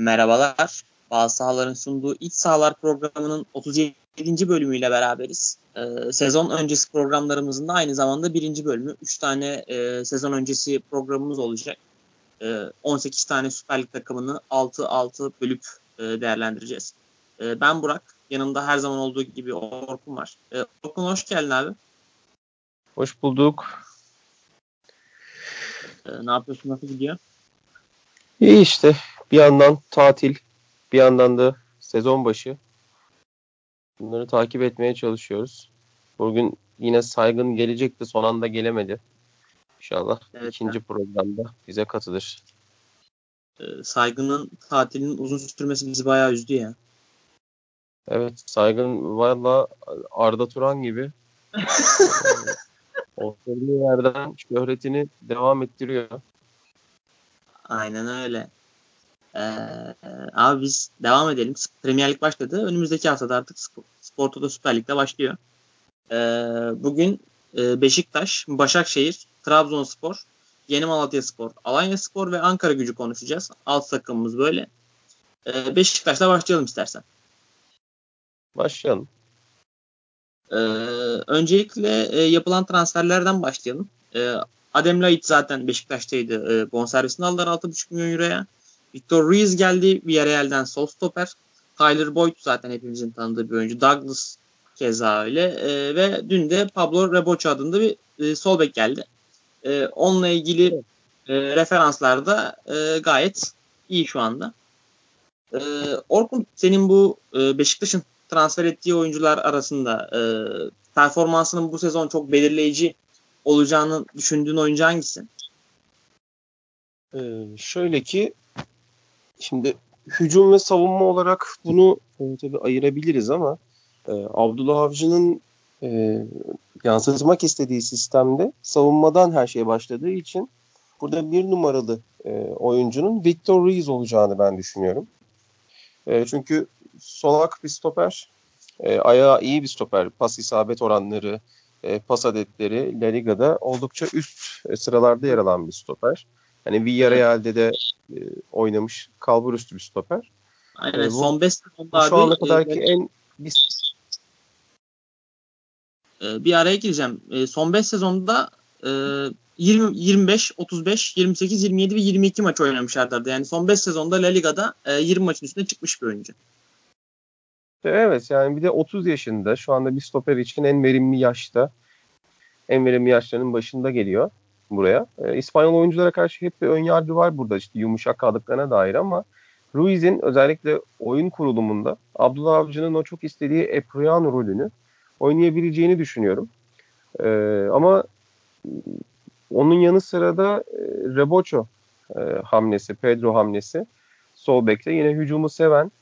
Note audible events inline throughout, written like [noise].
merhabalar. Bazı sahaların sunduğu iç sahalar programının 37. bölümüyle beraberiz. Ee, sezon öncesi programlarımızın da aynı zamanda birinci bölümü. 3 tane e, sezon öncesi programımız olacak. E, 18 tane Süper Lig takımını 6-6 bölüp e, değerlendireceğiz. E, ben Burak. Yanımda her zaman olduğu gibi Orkun var. E, Orkun hoş geldin abi. Hoş bulduk. E, ne yapıyorsun? Nasıl gidiyor? İyi işte. Bir yandan tatil, bir yandan da sezon başı. Bunları takip etmeye çalışıyoruz. Bugün yine saygın gelecekti. Son anda gelemedi. İnşallah evet, ikinci yani. programda bize katılır. Ee, saygının tatilinin uzun sürmesi bizi bayağı üzdü ya. Evet Saygın valla Arda Turan gibi [laughs] oturduğu yerden şöhretini devam ettiriyor. Aynen öyle. Ee, abi biz devam edelim. Premier Lig başladı. Önümüzdeki haftada artık Spor Toto Süper Lig'de başlıyor. Ee, bugün e, Beşiktaş, Başakşehir, Trabzonspor, Yeni Malatya Spor, Alanya Spor ve Ankara gücü konuşacağız. Alt takımımız böyle. Ee, Beşiktaş'la başlayalım istersen. Başlayalım. Ee, öncelikle e, yapılan transferlerden başlayalım. Ee, Adem Lait zaten Beşiktaş'taydı. E, bonservisini aldılar 6,5 milyon euroya. Victor Ruiz geldi Villarreal'den sol stoper. Tyler Boyd zaten hepimizin tanıdığı bir oyuncu. Douglas keza öyle. E, ve dün de Pablo Rebocho adında bir e, sol bek geldi. E, onunla ilgili e, referanslar da e, gayet iyi şu anda. E, Orkun senin bu e, Beşiktaş'ın transfer ettiği oyuncular arasında e, performansının bu sezon çok belirleyici olacağını düşündüğün oyuncu hangisi? Ee, şöyle ki şimdi hücum ve savunma olarak bunu e, tabii ayırabiliriz ama e, Abdullah Avcı'nın e, yansıtmak istediği sistemde savunmadan her şey başladığı için burada bir numaralı e, oyuncunun Victor Ruiz olacağını ben düşünüyorum. E, çünkü solak bir stoper, e, ayağı iyi bir stoper, pas isabet oranları, e, pas adetleri La Liga'da oldukça üst e, sıralarda yer alan bir stoper. Hani Villarreal'de de e, oynamış kalbur üstü bir stoper. Aynen e, bu, son 5 sezonda Şu ana kadarki e, en bir... E, bir araya gireceğim. E, son 5 sezonda e, 20, 25, 35, 28, 27 ve 22 maç oynamış ardarda. Yani son 5 sezonda La Liga'da e, 20 maçın üstüne çıkmış bir oyuncu. Evet yani bir de 30 yaşında şu anda bir stoper için en verimli yaşta en verimli yaşlarının başında geliyor buraya. E, İspanyol oyunculara karşı hep bir ön yargı var burada işte yumuşak kaldıklarına dair ama Ruiz'in özellikle oyun kurulumunda Abdullah Avcı'nın o çok istediği Eprian rolünü oynayabileceğini düşünüyorum. E, ama onun yanı sıra da e, Rebocho e, hamlesi, Pedro hamlesi sol bekte yine hücumu seven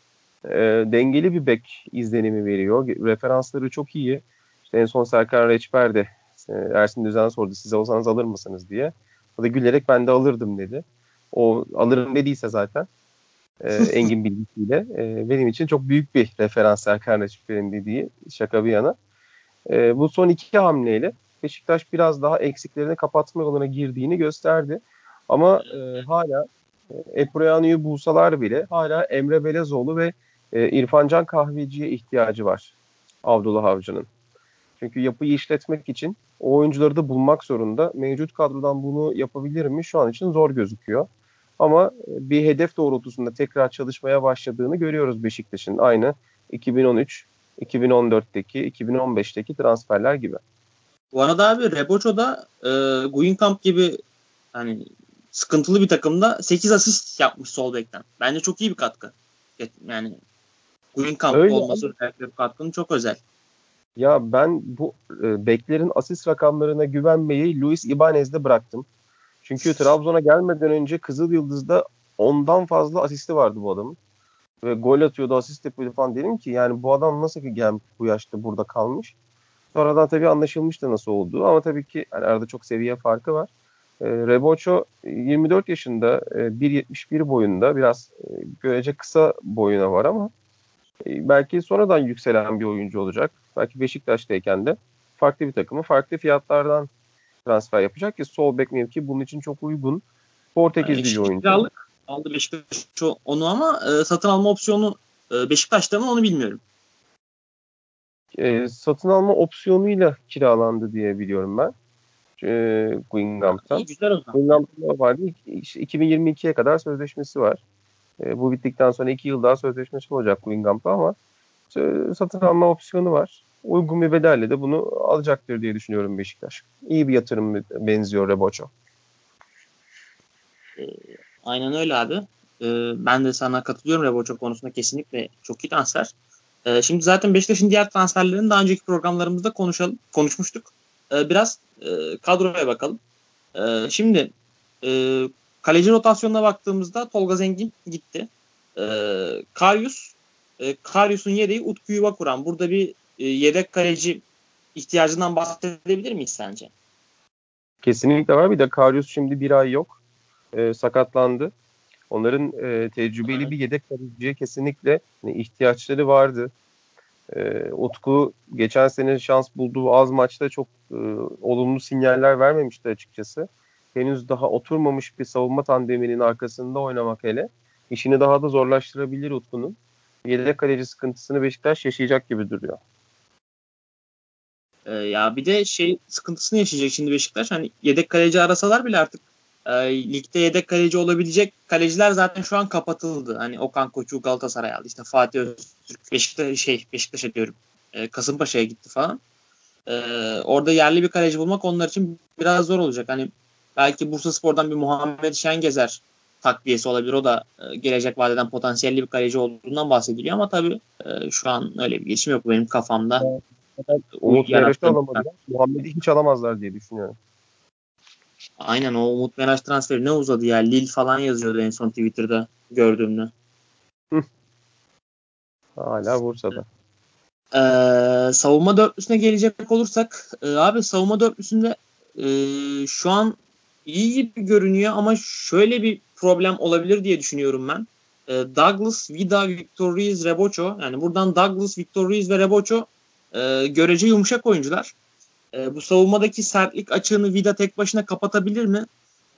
e, dengeli bir bek izlenimi veriyor. Referansları çok iyi. İşte en son Serkan Reçber de e, Ersin Düzen sordu size olsanız alır mısınız diye. O da gülerek ben de alırdım dedi. O alırım dediyse zaten e, [laughs] Engin bilgisiyle e, benim için çok büyük bir referans Serkan Reçber'in dediği şaka bir yana. E, bu son iki hamleyle Beşiktaş biraz daha eksiklerini kapatma yoluna girdiğini gösterdi. Ama e, hala e, Eproyanu'yu bulsalar bile hala Emre Belezoğlu ve e, İrfan Can Kahveci'ye ihtiyacı var Abdullah Avcı'nın. Çünkü yapıyı işletmek için o oyuncuları da bulmak zorunda. Mevcut kadrodan bunu yapabilir mi? Şu an için zor gözüküyor. Ama e, bir hedef doğrultusunda tekrar çalışmaya başladığını görüyoruz Beşiktaş'ın. Aynı 2013, 2014'teki, 2015'teki transferler gibi. Bu arada abi Reboço'da e, Guinkamp gibi hani sıkıntılı bir takımda 8 asist yapmış sol bekten. Bence çok iyi bir katkı. Yani Guinkamp olması özellikle katkının çok özel. Ya ben bu e, beklerin asist rakamlarına güvenmeyi Luis Ibanez'de bıraktım. Çünkü Trabzon'a gelmeden önce Kızıl Yıldız'da ondan fazla asisti vardı bu adamın. Ve gol atıyordu, asist yapıyordu falan dedim ki yani bu adam nasıl ki gelmiş bu yaşta burada kalmış. Sonradan tabii anlaşılmıştı nasıl olduğu ama tabii ki yani arada çok seviye farkı var. E, Reboço 24 yaşında, e, 1.71 boyunda biraz e, görece kısa boyuna var ama e, belki sonradan yükselen bir oyuncu olacak. Belki Beşiktaş'tayken de farklı bir takımı farklı fiyatlardan transfer yapacak ki sol bek mevki bunun için çok uygun. Portekizli bir oyuncu. Aldı Beşiktaş onu ama e, satın alma opsiyonu e, Beşiktaş'ta mı onu bilmiyorum. E, satın alma opsiyonuyla kiralandı diye biliyorum ben. E, Guingamp'tan. Güzel o zaman. Guingamp'ta vardı. 2022'ye kadar sözleşmesi var. E, bu bittikten sonra 2 yıl daha sözleşmesi olacak Guingamp'a ama e, satın alma opsiyonu var. Uygun bir bedelle de bunu alacaktır diye düşünüyorum Beşiktaş. İyi bir yatırım benziyor Reboço. E, aynen öyle abi. E, ben de sana katılıyorum Reboço konusunda kesinlikle çok iyi transfer. E, şimdi zaten Beşiktaş'ın diğer transferlerini daha önceki programlarımızda konuşalım, konuşmuştuk. E, biraz e, kadroya bakalım. E, şimdi e, kaleci rotasyonuna baktığımızda Tolga Zengin gitti. E, Karyus e, Karyus'un yedeği Utku Yuvakuran. Burada bir e, yedek kaleci ihtiyacından bahsedebilir miyiz sence? Kesinlikle var. Bir de Karyus şimdi bir ay yok. E, sakatlandı. Onların e, tecrübeli evet. bir yedek kaleciye kesinlikle hani, ihtiyaçları vardı. E, Utku geçen sene şans bulduğu az maçta çok e, olumlu sinyaller vermemişti açıkçası. Henüz daha oturmamış bir savunma tandeminin arkasında oynamak hele işini daha da zorlaştırabilir Utku'nun. Yedek kaleci sıkıntısını Beşiktaş yaşayacak gibi duruyor. Ee, ya bir de şey sıkıntısını yaşayacak şimdi Beşiktaş. Hani yedek kaleci arasalar bile artık e, ligde yedek kaleci olabilecek kaleciler zaten şu an kapatıldı. Hani Okan Koçu Galatasaray aldı. İşte Fatih Öztürk Beşiktaş şey Beşiktaş'a diyorum. E, Kasımpaşa'ya gitti falan. E, orada yerli bir kaleci bulmak onlar için biraz zor olacak. Hani belki Bursa Spor'dan bir Muhammed Şengezer takviyesi olabilir. O da e, gelecek vadeden potansiyelli bir kaleci olduğundan bahsediliyor ama tabii e, şu an öyle bir gelişim yok benim kafamda. Umut Meraş'ı alamadılar. Muhammed'i hiç alamazlar diye düşünüyorum. Aynen o Umut Meraş transferi ne uzadı ya. Lil falan yazıyordu en son Twitter'da gördüğümde. Hala Bursa'da. Ee, savunma dörtlüsüne gelecek olursak e, abi savunma dörtlüsünde e, şu an iyi gibi görünüyor ama şöyle bir problem olabilir diye düşünüyorum ben. E, Douglas, Vida, Victor Ruiz, Rebocho yani buradan Douglas, Victor Ruiz ve Rebocho e, görece yumuşak oyuncular. E, bu savunmadaki sertlik açığını Vida tek başına kapatabilir mi?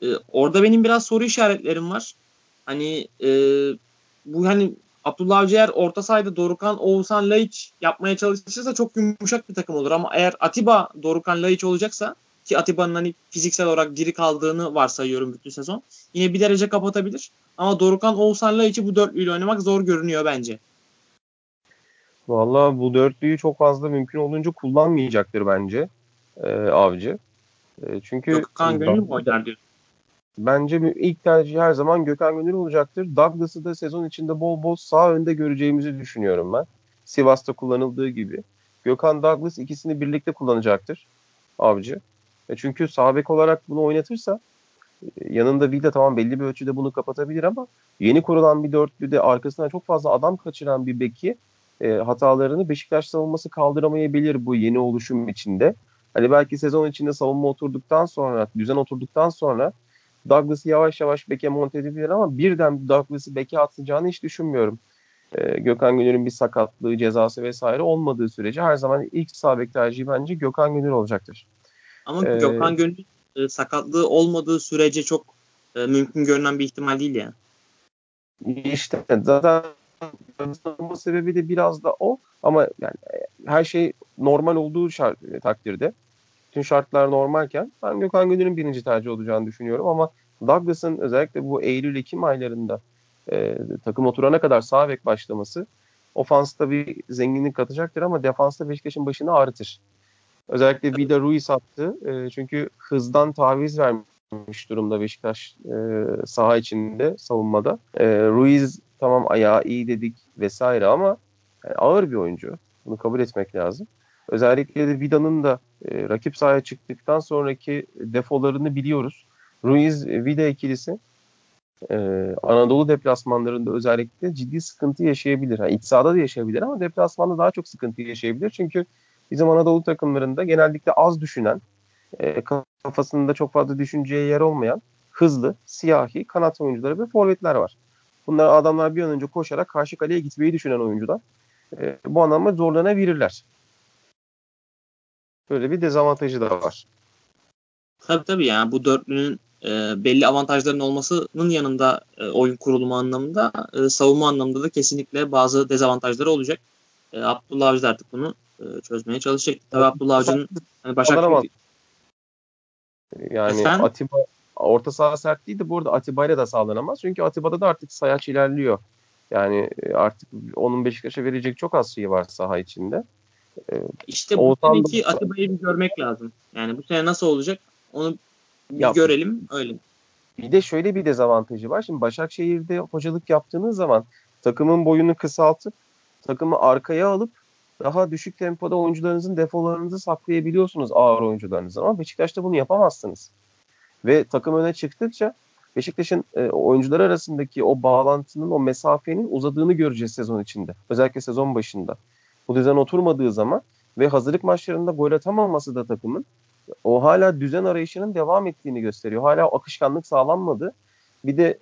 E, orada benim biraz soru işaretlerim var. Hani e, bu hani Abdullah Avcı eğer orta sahada Dorukan, Oğuzhan, Laiç yapmaya çalışırsa çok yumuşak bir takım olur. Ama eğer Atiba, Dorukan, Laiç olacaksa ki Atiba'nın hani fiziksel olarak diri kaldığını varsayıyorum bütün sezon. Yine bir derece kapatabilir. Ama Dorukan, Oğuzhan, Laiç'i bu dörtlüyle oynamak zor görünüyor bence. Valla bu dörtlüyü çok fazla mümkün olunca kullanmayacaktır bence e, Avcı. E, çünkü Gökhan Gönül mü oynar diyorsun? Bence ilk tercih her zaman Gökhan Gönül olacaktır. Douglas'ı da sezon içinde bol bol sağ önde göreceğimizi düşünüyorum ben. Sivas'ta kullanıldığı gibi. Gökhan Douglas ikisini birlikte kullanacaktır Avcı. E çünkü sağ bek olarak bunu oynatırsa e, yanında Vida tamam belli bir ölçüde bunu kapatabilir ama yeni kurulan bir dörtlüde arkasına çok fazla adam kaçıran bir beki e, hatalarını Beşiktaş savunması kaldıramayabilir bu yeni oluşum içinde. Hani belki sezon içinde savunma oturduktan sonra, düzen oturduktan sonra Douglas'ı yavaş yavaş beke monte edebilir ama birden Douglas'ı beke atacağını hiç düşünmüyorum. Ee, Gökhan Gönül'ün bir sakatlığı, cezası vesaire olmadığı sürece her zaman ilk sağ bek tercihi bence Gökhan Gönül olacaktır. Ama ee, Gökhan Gönül e, sakatlığı olmadığı sürece çok e, mümkün görünen bir ihtimal değil ya. İşte zaten olma sebebi de biraz da o ama yani e, her şey normal olduğu şart, e, takdirde bütün şartlar normalken ben Gökhan Gönül'ün birinci tercih olacağını düşünüyorum ama Douglas'ın özellikle bu Eylül-Ekim aylarında e, takım oturana kadar sağ bek başlaması ofansta bir zenginlik katacaktır ama defansta Beşiktaş'ın başını ağrıtır. Özellikle Vida Ruiz attı. E, çünkü hızdan taviz vermiş durumda Beşiktaş e, saha içinde savunmada. E, Ruiz tamam ayağı iyi dedik vesaire ama yani ağır bir oyuncu. Bunu kabul etmek lazım. Özellikle de Vida'nın da e, rakip sahaya çıktıktan sonraki defolarını biliyoruz. Ruiz Vida ikilisi e, Anadolu deplasmanlarında özellikle ciddi sıkıntı yaşayabilir. Yani iç sahada da yaşayabilir ama deplasmanda daha çok sıkıntı yaşayabilir. Çünkü bizim Anadolu takımlarında genellikle az düşünen, e, kafasında çok fazla düşünceye yer olmayan, hızlı, siyahi kanat oyuncuları ve forvetler var. Bunlar adamlar bir an önce koşarak karşı kaleye gitmeyi düşünen oyuncular. E, bu anlamda zorlanabilirler. Böyle bir dezavantajı da var. Tabii tabii yani bu dörtlünün e, belli avantajların olmasının yanında e, oyun kurulumu anlamında e, savunma anlamında da kesinlikle bazı dezavantajları olacak. E, Abdullah Avcı artık bunu e, çözmeye çalışacak. Tabii Abdullah Avcı'nın hani Başakşehir yani Efendim? Atiba orta saha sert değil de bu arada Atiba ile de sağlanamaz. Çünkü Atiba'da da artık sayaç ilerliyor. Yani e, artık onun Beşiktaş'a verecek çok az şey var saha içinde. E, işte bu seneki Atiba'yı bir görmek lazım. Yani bu sene nasıl olacak onu bir ya, görelim öyle. Bir de şöyle bir dezavantajı var. Şimdi Başakşehir'de hocalık yaptığınız zaman takımın boyunu kısaltıp takımı arkaya alıp daha düşük tempoda oyuncularınızın defolarınızı saklayabiliyorsunuz ağır oyuncularınızı ama Beşiktaş'ta bunu yapamazsınız. Ve takım öne çıktıkça Beşiktaş'ın e, oyuncular arasındaki o bağlantının, o mesafenin uzadığını göreceğiz sezon içinde. Özellikle sezon başında. Bu düzen oturmadığı zaman ve hazırlık maçlarında gol atamaması da takımın o hala düzen arayışının devam ettiğini gösteriyor. Hala akışkanlık sağlanmadı. Bir de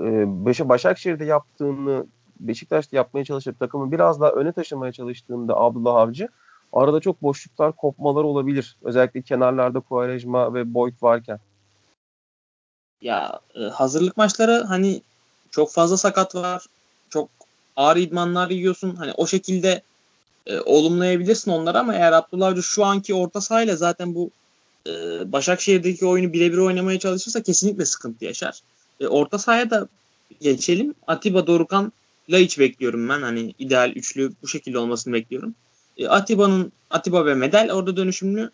e, Başakşehir'de yaptığını Beşiktaş'ta yapmaya çalışıp takımı biraz daha öne taşımaya çalıştığında Abdullah Avcı arada çok boşluklar, kopmalar olabilir. Özellikle kenarlarda Quaresma ve Boyd varken. Ya e, hazırlık maçları hani çok fazla sakat var. Çok ağır idmanlar yiyorsun. Hani o şekilde e, olumlayabilirsin onları ama eğer Abdullah Avcı şu anki orta sahayla zaten bu e, Başakşehir'deki oyunu birebir oynamaya çalışırsa kesinlikle sıkıntı yaşar. E, orta sahaya da geçelim. Atiba Dorukan Laiç bekliyorum ben. Hani ideal üçlü bu şekilde olmasını bekliyorum. E, Atiba'nın Atiba ve Medel orada dönüşümlü.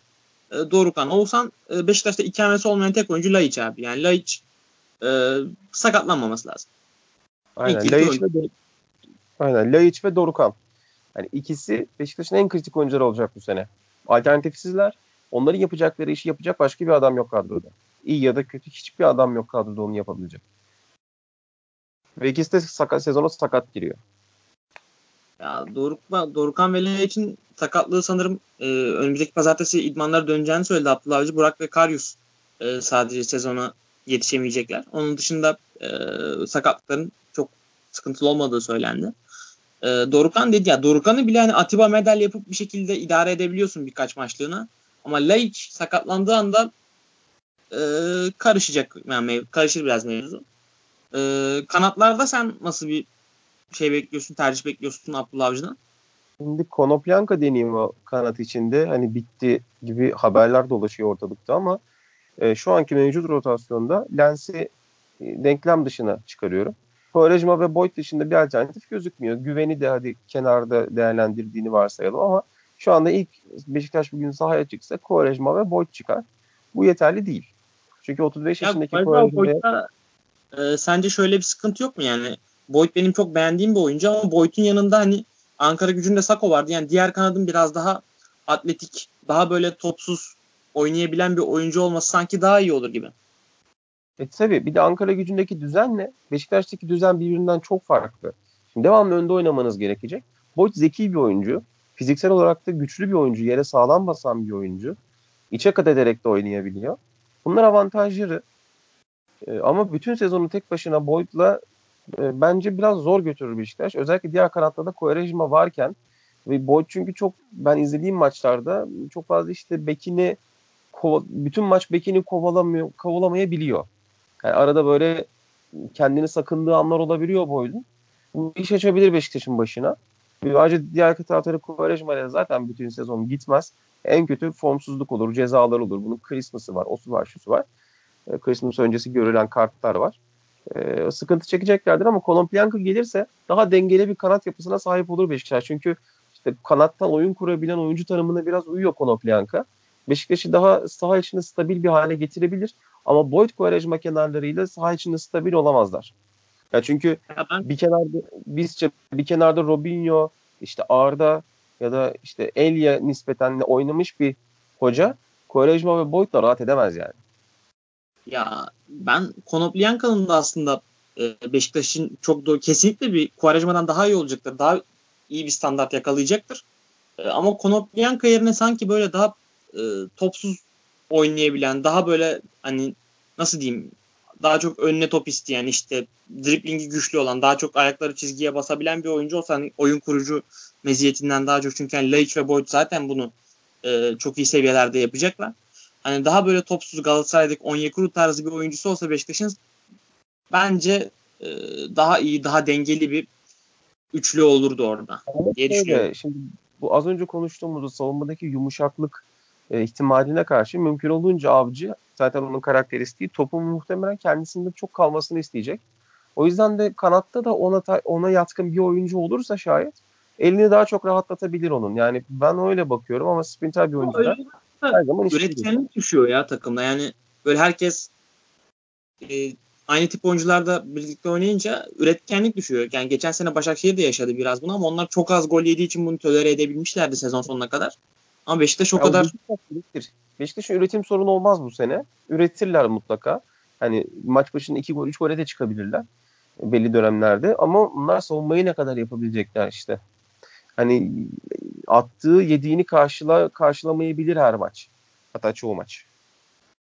E, Dorukan Oğuzhan e, Beşiktaş'ta ikamesi olmayan tek oyuncu Laiç abi. Yani Laiç e, sakatlanmaması lazım. Aynen. Laiç ve, Aynen. Laiç ve Dorukan. Yani ikisi Beşiktaş'ın en kritik oyuncuları olacak bu sene. Alternatifsizler. Onların yapacakları işi yapacak başka bir adam yok kadroda. İyi ya da kötü hiçbir adam yok kadroda onu yapabilecek. Ve ikisi de sakat, sezona sakat giriyor. Ya Dorukma, Dorukan Veli için sakatlığı sanırım e, önümüzdeki pazartesi idmanlara döneceğini söyledi Abdullah Avcı. Burak ve Karyus e, sadece sezona yetişemeyecekler. Onun dışında e, sakatlıkların çok sıkıntılı olmadığı söylendi. E, Dorukan dedi ya Dorukan'ı bile hani Atiba medal yapıp bir şekilde idare edebiliyorsun birkaç maçlığına. Ama Laiç sakatlandığı anda e, karışacak yani karışır biraz mevzu. E, kanatlarda sen nasıl bir şey bekliyorsun, tercih bekliyorsun Abdullah Avcı'dan? Şimdi Konoplyanka deneyim o kanat içinde. Hani bitti gibi haberler dolaşıyor ortalıkta ama e, şu anki mevcut rotasyonda Lens'i e, denklem dışına çıkarıyorum. Quaresma ve Boyd dışında bir alternatif gözükmüyor. Güveni de hadi kenarda değerlendirdiğini varsayalım ama şu anda ilk Beşiktaş bugün sahaya çıksa Quaresma ve Boyd çıkar. Bu yeterli değil. Çünkü 35 ya, yaşındaki Quaresma'ya e, sence şöyle bir sıkıntı yok mu yani? Boyd benim çok beğendiğim bir oyuncu ama Boyd'un yanında hani Ankara gücünde Sako vardı. Yani diğer kanadın biraz daha atletik, daha böyle topsuz oynayabilen bir oyuncu olması sanki daha iyi olur gibi. E tabii bir de Ankara gücündeki düzenle Beşiktaş'taki düzen birbirinden çok farklı. Şimdi devamlı önde oynamanız gerekecek. Boyd zeki bir oyuncu. Fiziksel olarak da güçlü bir oyuncu. Yere sağlam basan bir oyuncu. İçe kat ederek de oynayabiliyor. Bunlar avantajları. E, ama bütün sezonu tek başına Boyd'la e, bence biraz zor götürür Beşiktaş. Özellikle diğer kanatta da Quaresma varken ve Boyd çünkü çok ben izlediğim maçlarda çok fazla işte bekini bütün maç bekini kovalamıyor, kovalamayabiliyor. Yani arada böyle kendini sakındığı anlar olabiliyor Boyd'un. Bu iş açabilir Beşiktaş'ın başına. Ayrıca diğer taraftarı Quaresma zaten bütün sezon gitmez. En kötü formsuzluk olur, cezalar olur. Bunun Christmas'ı var, osu var, şusu var. E, Christmas öncesi görülen kartlar var. E, sıkıntı çekeceklerdir ama Kolompiyanka gelirse daha dengeli bir kanat yapısına sahip olur Beşiktaş. Çünkü işte kanattan oyun kurabilen oyuncu tanımına biraz uyuyor Kolompiyanka. Beşiktaş'ı daha saha içinde stabil bir hale getirebilir. Ama Boyd Quaresma kenarlarıyla saha içinde stabil olamazlar. Ya çünkü ben... bir kenarda bizce bir kenarda Robinho, işte Arda ya da işte Elia nispeten oynamış bir hoca Quaresma ve Boyd'la rahat edemez yani. Ya ben Konoplyanka'nın da aslında e, Beşiktaş'ın çok doğru, kesinlikle bir Quaresma'dan daha iyi olacaktır. Daha iyi bir standart yakalayacaktır. E, ama Konoplyanka yerine sanki böyle daha e, topsuz oynayabilen, daha böyle hani nasıl diyeyim daha çok önüne top isteyen işte driplingi güçlü olan daha çok ayakları çizgiye basabilen bir oyuncu olsa hani oyun kurucu meziyetinden daha çok çünkü hani Laiç ve Boyd zaten bunu e, çok iyi seviyelerde yapacaklar. Hani daha böyle topsuz Galatasaray'daki Onyekuru tarzı bir oyuncusu olsa Beşiktaş'ın bence e, daha iyi, daha dengeli bir üçlü olurdu orada Ama diye düşünüyorum. Şimdi bu az önce konuştuğumuz savunmadaki yumuşaklık e, ihtimaline karşı mümkün olunca avcı zaten onun karakteristiği topun muhtemelen kendisinde çok kalmasını isteyecek. O yüzden de kanatta da ona ona yatkın bir oyuncu olursa şayet elini daha çok rahatlatabilir onun. Yani ben öyle bakıyorum ama sprinter bir oyuncu da her zaman üretkenlik düşüyor ya takımda. Yani böyle herkes e, aynı tip oyuncularda birlikte oynayınca üretkenlik düşüyor. Yani geçen sene Başakşehir de yaşadı biraz bunu ama onlar çok az gol yediği için bunu tolere edebilmişlerdi sezon sonuna kadar. Ama Beşiktaş o ya kadar... Beşiktaş Beşiktaş'ın üretim sorunu olmaz bu sene. Üretirler mutlaka. Hani maç başında 2 gol 3 gole de çıkabilirler belli dönemlerde ama bunlar savunmayı ne kadar yapabilecekler işte. Hani attığı yediğini karşıla karşılamayabilir her maç. Hatta çoğu maç.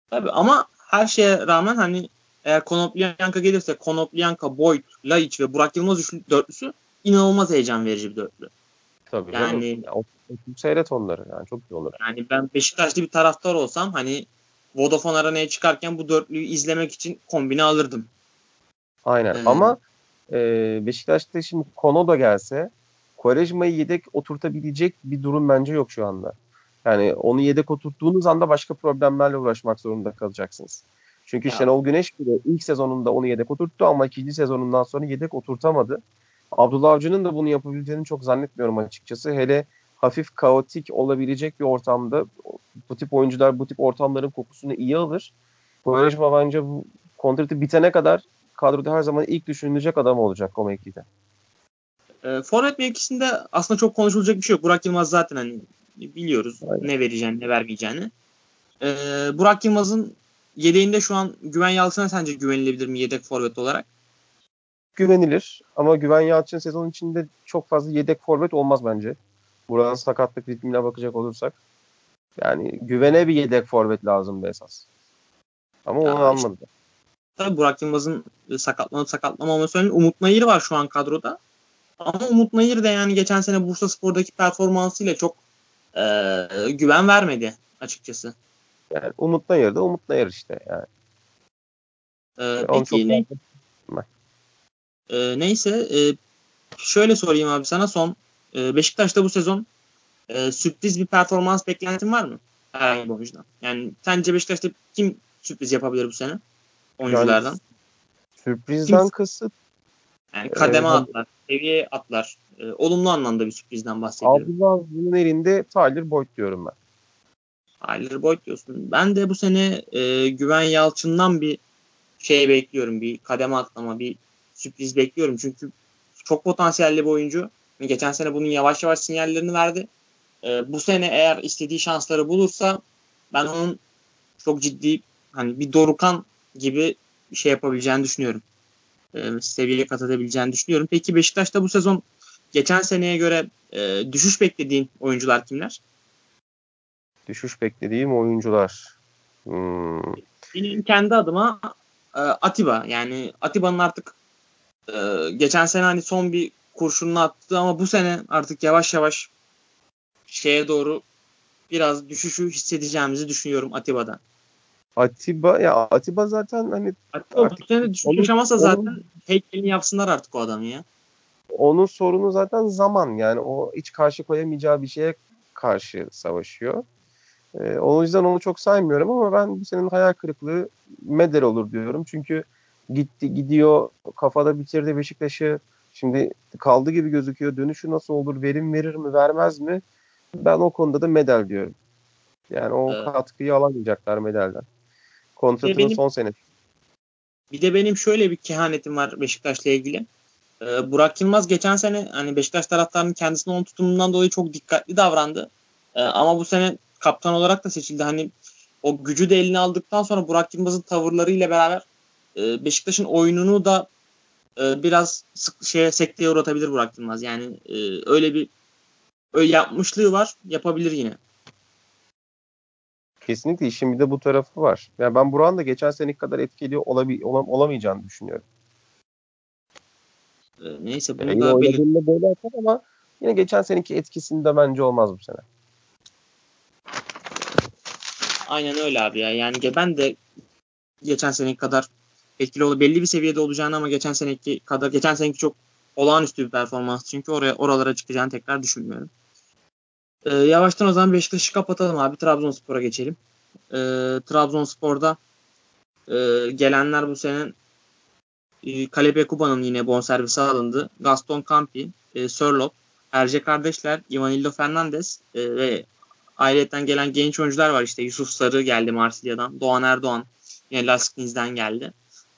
Tabii ama her şeye rağmen hani eğer Konoplyanka gelirse Konoplyanka, Boyd, Laiç ve Burak Yılmaz üçlü, dörtlüsü inanılmaz heyecan verici bir dörtlü. Tabii yani ya, o, o, seyret onları yani çok iyi olur. Yani ben Beşiktaşlı bir taraftar olsam hani Vodafone Arena'ya çıkarken bu dörtlüyü izlemek için kombine alırdım. Aynen ee, ama e, Beşiktaş'ta şimdi Kono da gelse Quaresma'yı yedek oturtabilecek bir durum bence yok şu anda. Yani onu yedek oturttuğunuz anda başka problemlerle uğraşmak zorunda kalacaksınız. Çünkü ya. Şenol Güneş bile ilk sezonunda onu yedek oturttu ama ikinci sezonundan sonra yedek oturtamadı. Abdullah Avcı'nın da bunu yapabileceğini çok zannetmiyorum açıkçası. Hele hafif kaotik olabilecek bir ortamda bu tip oyuncular bu tip ortamların kokusunu iyi alır. Quaresma bence bu kontratı bitene kadar kadroda her zaman ilk düşünülecek adam olacak o mevkide. E, forvet mevkisinde aslında çok konuşulacak bir şey yok. Burak Yılmaz zaten hani biliyoruz Aynen. ne vereceğini ne vermeyeceğini. E, Burak Yılmaz'ın yedeğinde şu an Güven Yalçın'a sence güvenilebilir mi yedek forvet olarak? Güvenilir ama Güven Yalçın sezon içinde çok fazla yedek forvet olmaz bence. Buranın sakatlık ritmine bakacak olursak. Yani güvene bir yedek forvet lazım esas. Ama onu ya almadı. Işte, tabii Burak Yılmaz'ın sakatlanıp sakatlanmaması önemli. Umut Nayır var şu an kadroda. Ama Umut Nayır da yani geçen sene Bursa Spor'daki performansıyla çok e, güven vermedi açıkçası. Yani Umut Nayır da Umut Nayır işte yani. Ee, peki ne, e, neyse e, şöyle sorayım abi sana son. E, Beşiktaş'ta bu sezon e, sürpriz bir performans beklentin var mı? Herhangi bir oyuncudan. Yani sence Beşiktaş'ta kim sürpriz yapabilir bu sene? Oyunculardan. Yani, sürprizden kim? kasıt yani kademe ee, atlar, seviye atlar. E, olumlu anlamda bir sürprizden bahsediyorum. Abdullah bunun elinde Tyler Boyd diyorum ben. Tyler Boyd diyorsun. Ben de bu sene e, Güven Yalçın'dan bir şey bekliyorum. Bir kademe atlama, bir sürpriz bekliyorum. Çünkü çok potansiyelli bir oyuncu. Geçen sene bunun yavaş yavaş sinyallerini verdi. E, bu sene eğer istediği şansları bulursa ben onun çok ciddi hani bir Dorukan gibi bir şey yapabileceğini düşünüyorum. E, seviyeye kat edebileceğini düşünüyorum. Peki Beşiktaş'ta bu sezon geçen seneye göre e, düşüş beklediğin oyuncular kimler? Düşüş beklediğim oyuncular. Hmm. Benim kendi adıma e, Atiba. Yani Atiba'nın artık e, geçen sene hani son bir kurşununu attı ama bu sene artık yavaş yavaş şeye doğru biraz düşüşü hissedeceğimizi düşünüyorum Atiba'dan. Atiba ya Atiba zaten hani Atiba bu sene zaten heykelini yapsınlar artık o adamı ya. Onun sorunu zaten zaman yani o hiç karşı koyamayacağı bir şeye karşı savaşıyor. Ee, o yüzden onu çok saymıyorum ama ben bu senin hayal kırıklığı medel olur diyorum. Çünkü gitti gidiyor kafada bitirdi Beşiktaş'ı. Şimdi kaldı gibi gözüküyor. Dönüşü nasıl olur? Verim verir mi? Vermez mi? Ben o konuda da medal diyorum. Yani o evet. katkıyı alamayacaklar medalden. Kontratının benim, son senesi. Bir de benim şöyle bir kehanetim var Beşiktaş'la ilgili. Ee, Burak Yılmaz geçen sene hani Beşiktaş taraftarının kendisine onun tutumundan dolayı çok dikkatli davrandı. Ee, ama bu sene kaptan olarak da seçildi. Hani o gücü de eline aldıktan sonra Burak Yılmaz'ın tavırlarıyla beraber e, Beşiktaş'ın oyununu da e, biraz sık, şeye sekteye uğratabilir Burak Yılmaz. Yani e, öyle bir öyle yapmışlığı var. Yapabilir yine. Kesinlikle işin bir de bu tarafı var. Yani ben Burak'ın da geçen seneki kadar etkili olabi, olam, olamayacağını düşünüyorum. Ee, neyse bunu yani da belirttim. böyle atar ama yine geçen seneki etkisinde bence olmaz bu sene. Aynen öyle abi ya. Yani ben de geçen seneki kadar etkili olup belli bir seviyede olacağını ama geçen seneki kadar geçen seneki çok olağanüstü bir performans. Çünkü oraya oralara çıkacağını tekrar düşünmüyorum. Ee, yavaştan o zaman Beşiktaş'ı kapatalım abi. Trabzonspor'a geçelim. Ee, Trabzonspor'da e, gelenler bu senin e, Kalebe Kuba'nın yine bonservisi alındı. Gaston Campi, e, Sörlot, Erce kardeşler, Ivanildo Fernandez e, ve ayrıyeten gelen genç oyuncular var. İşte Yusuf Sarı geldi Marsilya'dan. Doğan Erdoğan yine Laskniz'den geldi.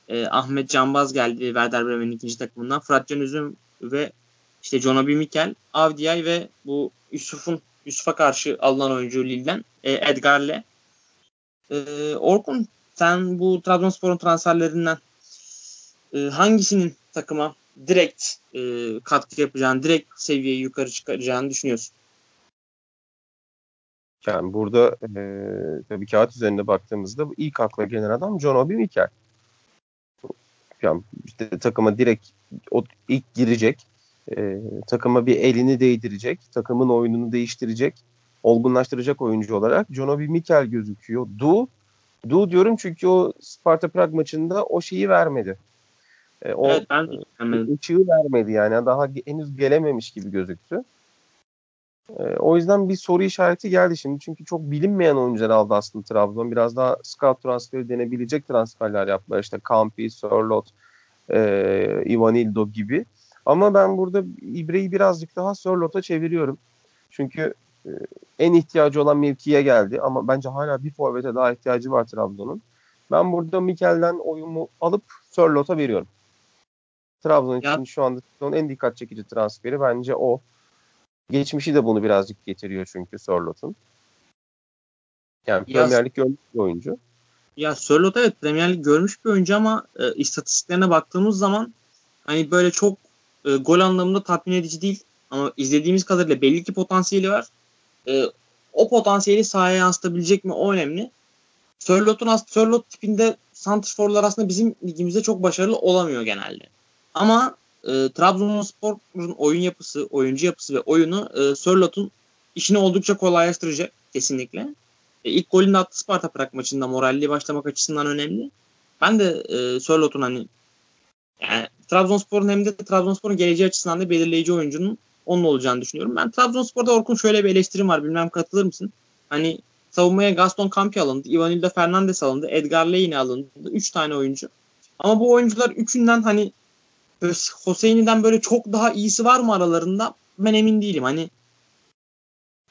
E, Ahmet Canbaz geldi Werder Bremen'in ikinci takımından. Fırat Can Üzüm ve işte Jonabi Mikel, Avdiay ve bu Yusuf'un Yusuf'a karşı alınan oyuncu Lille'den e, Edgar'le. E, Orkun sen bu Trabzonspor'un transferlerinden e, hangisinin takıma direkt e, katkı yapacağını, direkt seviyeyi yukarı çıkaracağını düşünüyorsun? Yani burada e, tabii kağıt üzerinde baktığımızda ilk akla gelen adam John Obi Mikel. Yani işte takıma direkt o ilk girecek, e, takıma bir elini değdirecek, takımın oyununu değiştirecek, olgunlaştıracak oyuncu olarak John Obi Mikel gözüküyor. Du, Du diyorum çünkü o Sparta Prag maçında o şeyi vermedi. E, o evet, ben ışığı vermedi yani daha henüz gelememiş gibi gözüktü. E, o yüzden bir soru işareti geldi şimdi. Çünkü çok bilinmeyen oyuncular aldı aslında Trabzon. Biraz daha scout transferi denebilecek transferler yaptılar. İşte Campi, Sörlot, e, Ivanildo gibi. Ama ben burada İbre'yi birazcık daha Sörlot'a çeviriyorum. Çünkü e, en ihtiyacı olan mevkiye geldi. Ama bence hala bir forvete daha ihtiyacı var Trabzon'un. Ben burada Mikel'den oyumu alıp Sörlot'a veriyorum. Trabzon için ya. şu anda en dikkat çekici transferi bence o. Geçmişi de bunu birazcık getiriyor çünkü Sörlot'un. Yani ya, Premier Lig görmüş bir oyuncu. Ya Sörlot evet Premier Lig görmüş bir oyuncu ama e, istatistiklerine baktığımız zaman hani böyle çok e, gol anlamında tatmin edici değil. Ama izlediğimiz kadarıyla belli ki potansiyeli var. E, o potansiyeli sahaya yansıtabilecek mi o önemli. Sörlot'un Sörlot tipinde santrforlar aslında bizim ligimizde çok başarılı olamıyor genelde. Ama e, Trabzonspor'un oyun yapısı, oyuncu yapısı ve oyunu e, Sörlot'un işini oldukça kolaylaştıracak kesinlikle. E, ilk golünü attı Sparta Prag maçında moralli başlamak açısından önemli. Ben de e, Sörlot'un hani yani Trabzonspor'un hem de Trabzonspor'un geleceği açısından da belirleyici oyuncunun onun olacağını düşünüyorum. Ben Trabzonspor'da Orkun şöyle bir eleştirim var. Bilmem katılır mısın? Hani savunmaya Gaston Campi alındı. Ivanildo Fernandez alındı. Edgar Leyne alındı. Üç tane oyuncu. Ama bu oyuncular üçünden hani Hoseyni'den böyle çok daha iyisi var mı aralarında? Ben emin değilim. Hani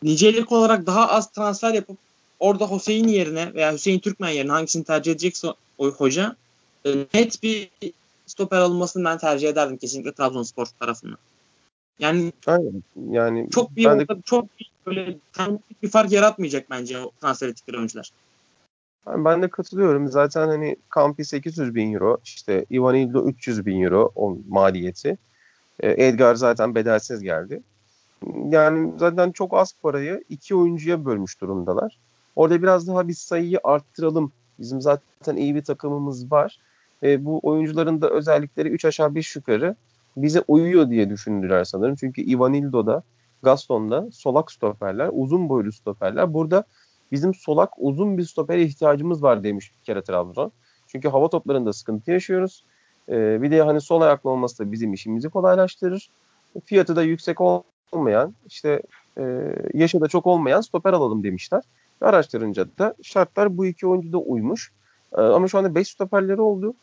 nicelik olarak daha az transfer yapıp orada Hüseyin yerine veya Hüseyin Türkmen yerine hangisini tercih edecekse o hoca e, net bir stoper alınmasını ben tercih ederdim kesinlikle Trabzonspor tarafından. Yani Aynen. Yani çok bir orada, de... çok bir böyle bir fark yaratmayacak bence o transfer ettikleri oyuncular. Ben de katılıyorum. Zaten hani Campi 800 bin euro, işte Ivanildo 300 bin euro o maliyeti. E, Edgar zaten bedelsiz geldi. Yani zaten çok az parayı iki oyuncuya bölmüş durumdalar. Orada biraz daha bir sayıyı arttıralım. Bizim zaten iyi bir takımımız var. E, bu oyuncuların da özellikleri 3 aşağı 5 yukarı bize uyuyor diye düşündüler sanırım. Çünkü Ivanildo'da, Gaston'da solak stoperler, uzun boylu stoperler. Burada bizim solak uzun bir stopere ihtiyacımız var demiş bir kere Trabzon. Çünkü hava toplarında sıkıntı yaşıyoruz. Ee, bir de hani sol ayaklı olması da bizim işimizi kolaylaştırır. Fiyatı da yüksek olmayan, işte e, yaşı da çok olmayan stoper alalım demişler. Araştırınca da şartlar bu iki oyuncu da uymuş. Ee, ama şu anda 5 stoperleri oldu.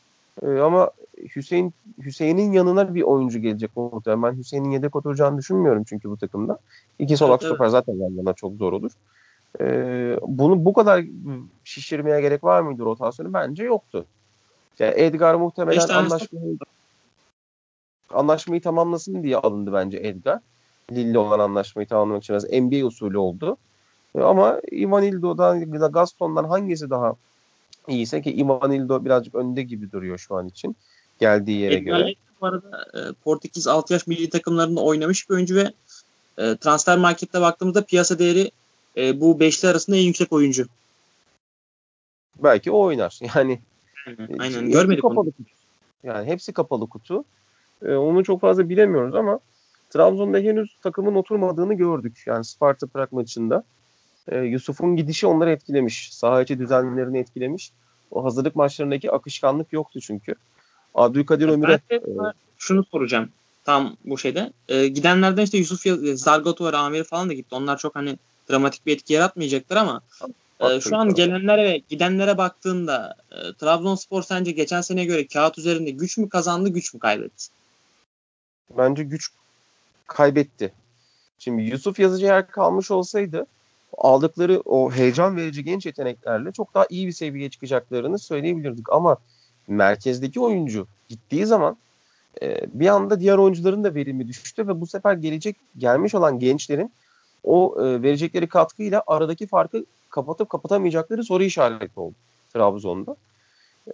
Ee, ama Hüseyin Hüseyin'in yanına bir oyuncu gelecek muhtemelen. Ben Hüseyin'in yedek oturacağını düşünmüyorum çünkü bu takımda. İki solak evet, stoper evet. zaten yan yana çok zor olur. Ee, bunu bu kadar şişirmeye gerek var mıydı rotasyonu? Bence yoktu. Yani Edgar muhtemelen anlaşmayı, anlaşmayı tamamlasın diye alındı bence Edgar. Lille olan anlaşmayı tamamlamak için biraz NBA usulü oldu. Ama Ivanildo'dan ya da Gaston'dan hangisi daha iyiyse ki Ivanildo birazcık önde gibi duruyor şu an için geldiği yere Edgar göre. Bu arada e, Portekiz 6 yaş milli takımlarında oynamış bir oyuncu ve e, transfer markette baktığımızda piyasa değeri e, bu beşli arasında en yüksek oyuncu. Belki o oynar. [laughs] Yani Aynen, aynen. görmedik kapalı onu. Kutu. Yani hepsi kapalı kutu. E, onu çok fazla bilemiyoruz ama Trabzon'da henüz takımın oturmadığını gördük. Yani Sparta Prag maçında. E, Yusuf'un gidişi onları etkilemiş. Saha içi düzenlerini etkilemiş. O hazırlık maçlarındaki akışkanlık yoktu çünkü. Abdülkadir Ömür'e... E, şunu soracağım tam bu şeyde. E, gidenlerden işte Yusuf Zargato ve Amir falan da gitti. Onlar çok hani dramatik bir etki yaratmayacaktır ama e, şu an gelenlere ve gidenlere baktığında e, Trabzonspor sence geçen sene göre kağıt üzerinde güç mü kazandı, güç mü kaybetti? Bence güç kaybetti. Şimdi Yusuf Yazıcı eğer kalmış olsaydı aldıkları o heyecan verici genç yeteneklerle çok daha iyi bir seviyeye çıkacaklarını söyleyebilirdik. Ama merkezdeki oyuncu gittiği zaman e, bir anda diğer oyuncuların da verimi düştü ve bu sefer gelecek gelmiş olan gençlerin o e, verecekleri katkıyla aradaki farkı kapatıp kapatamayacakları soru işareti oldu Trabzon'da.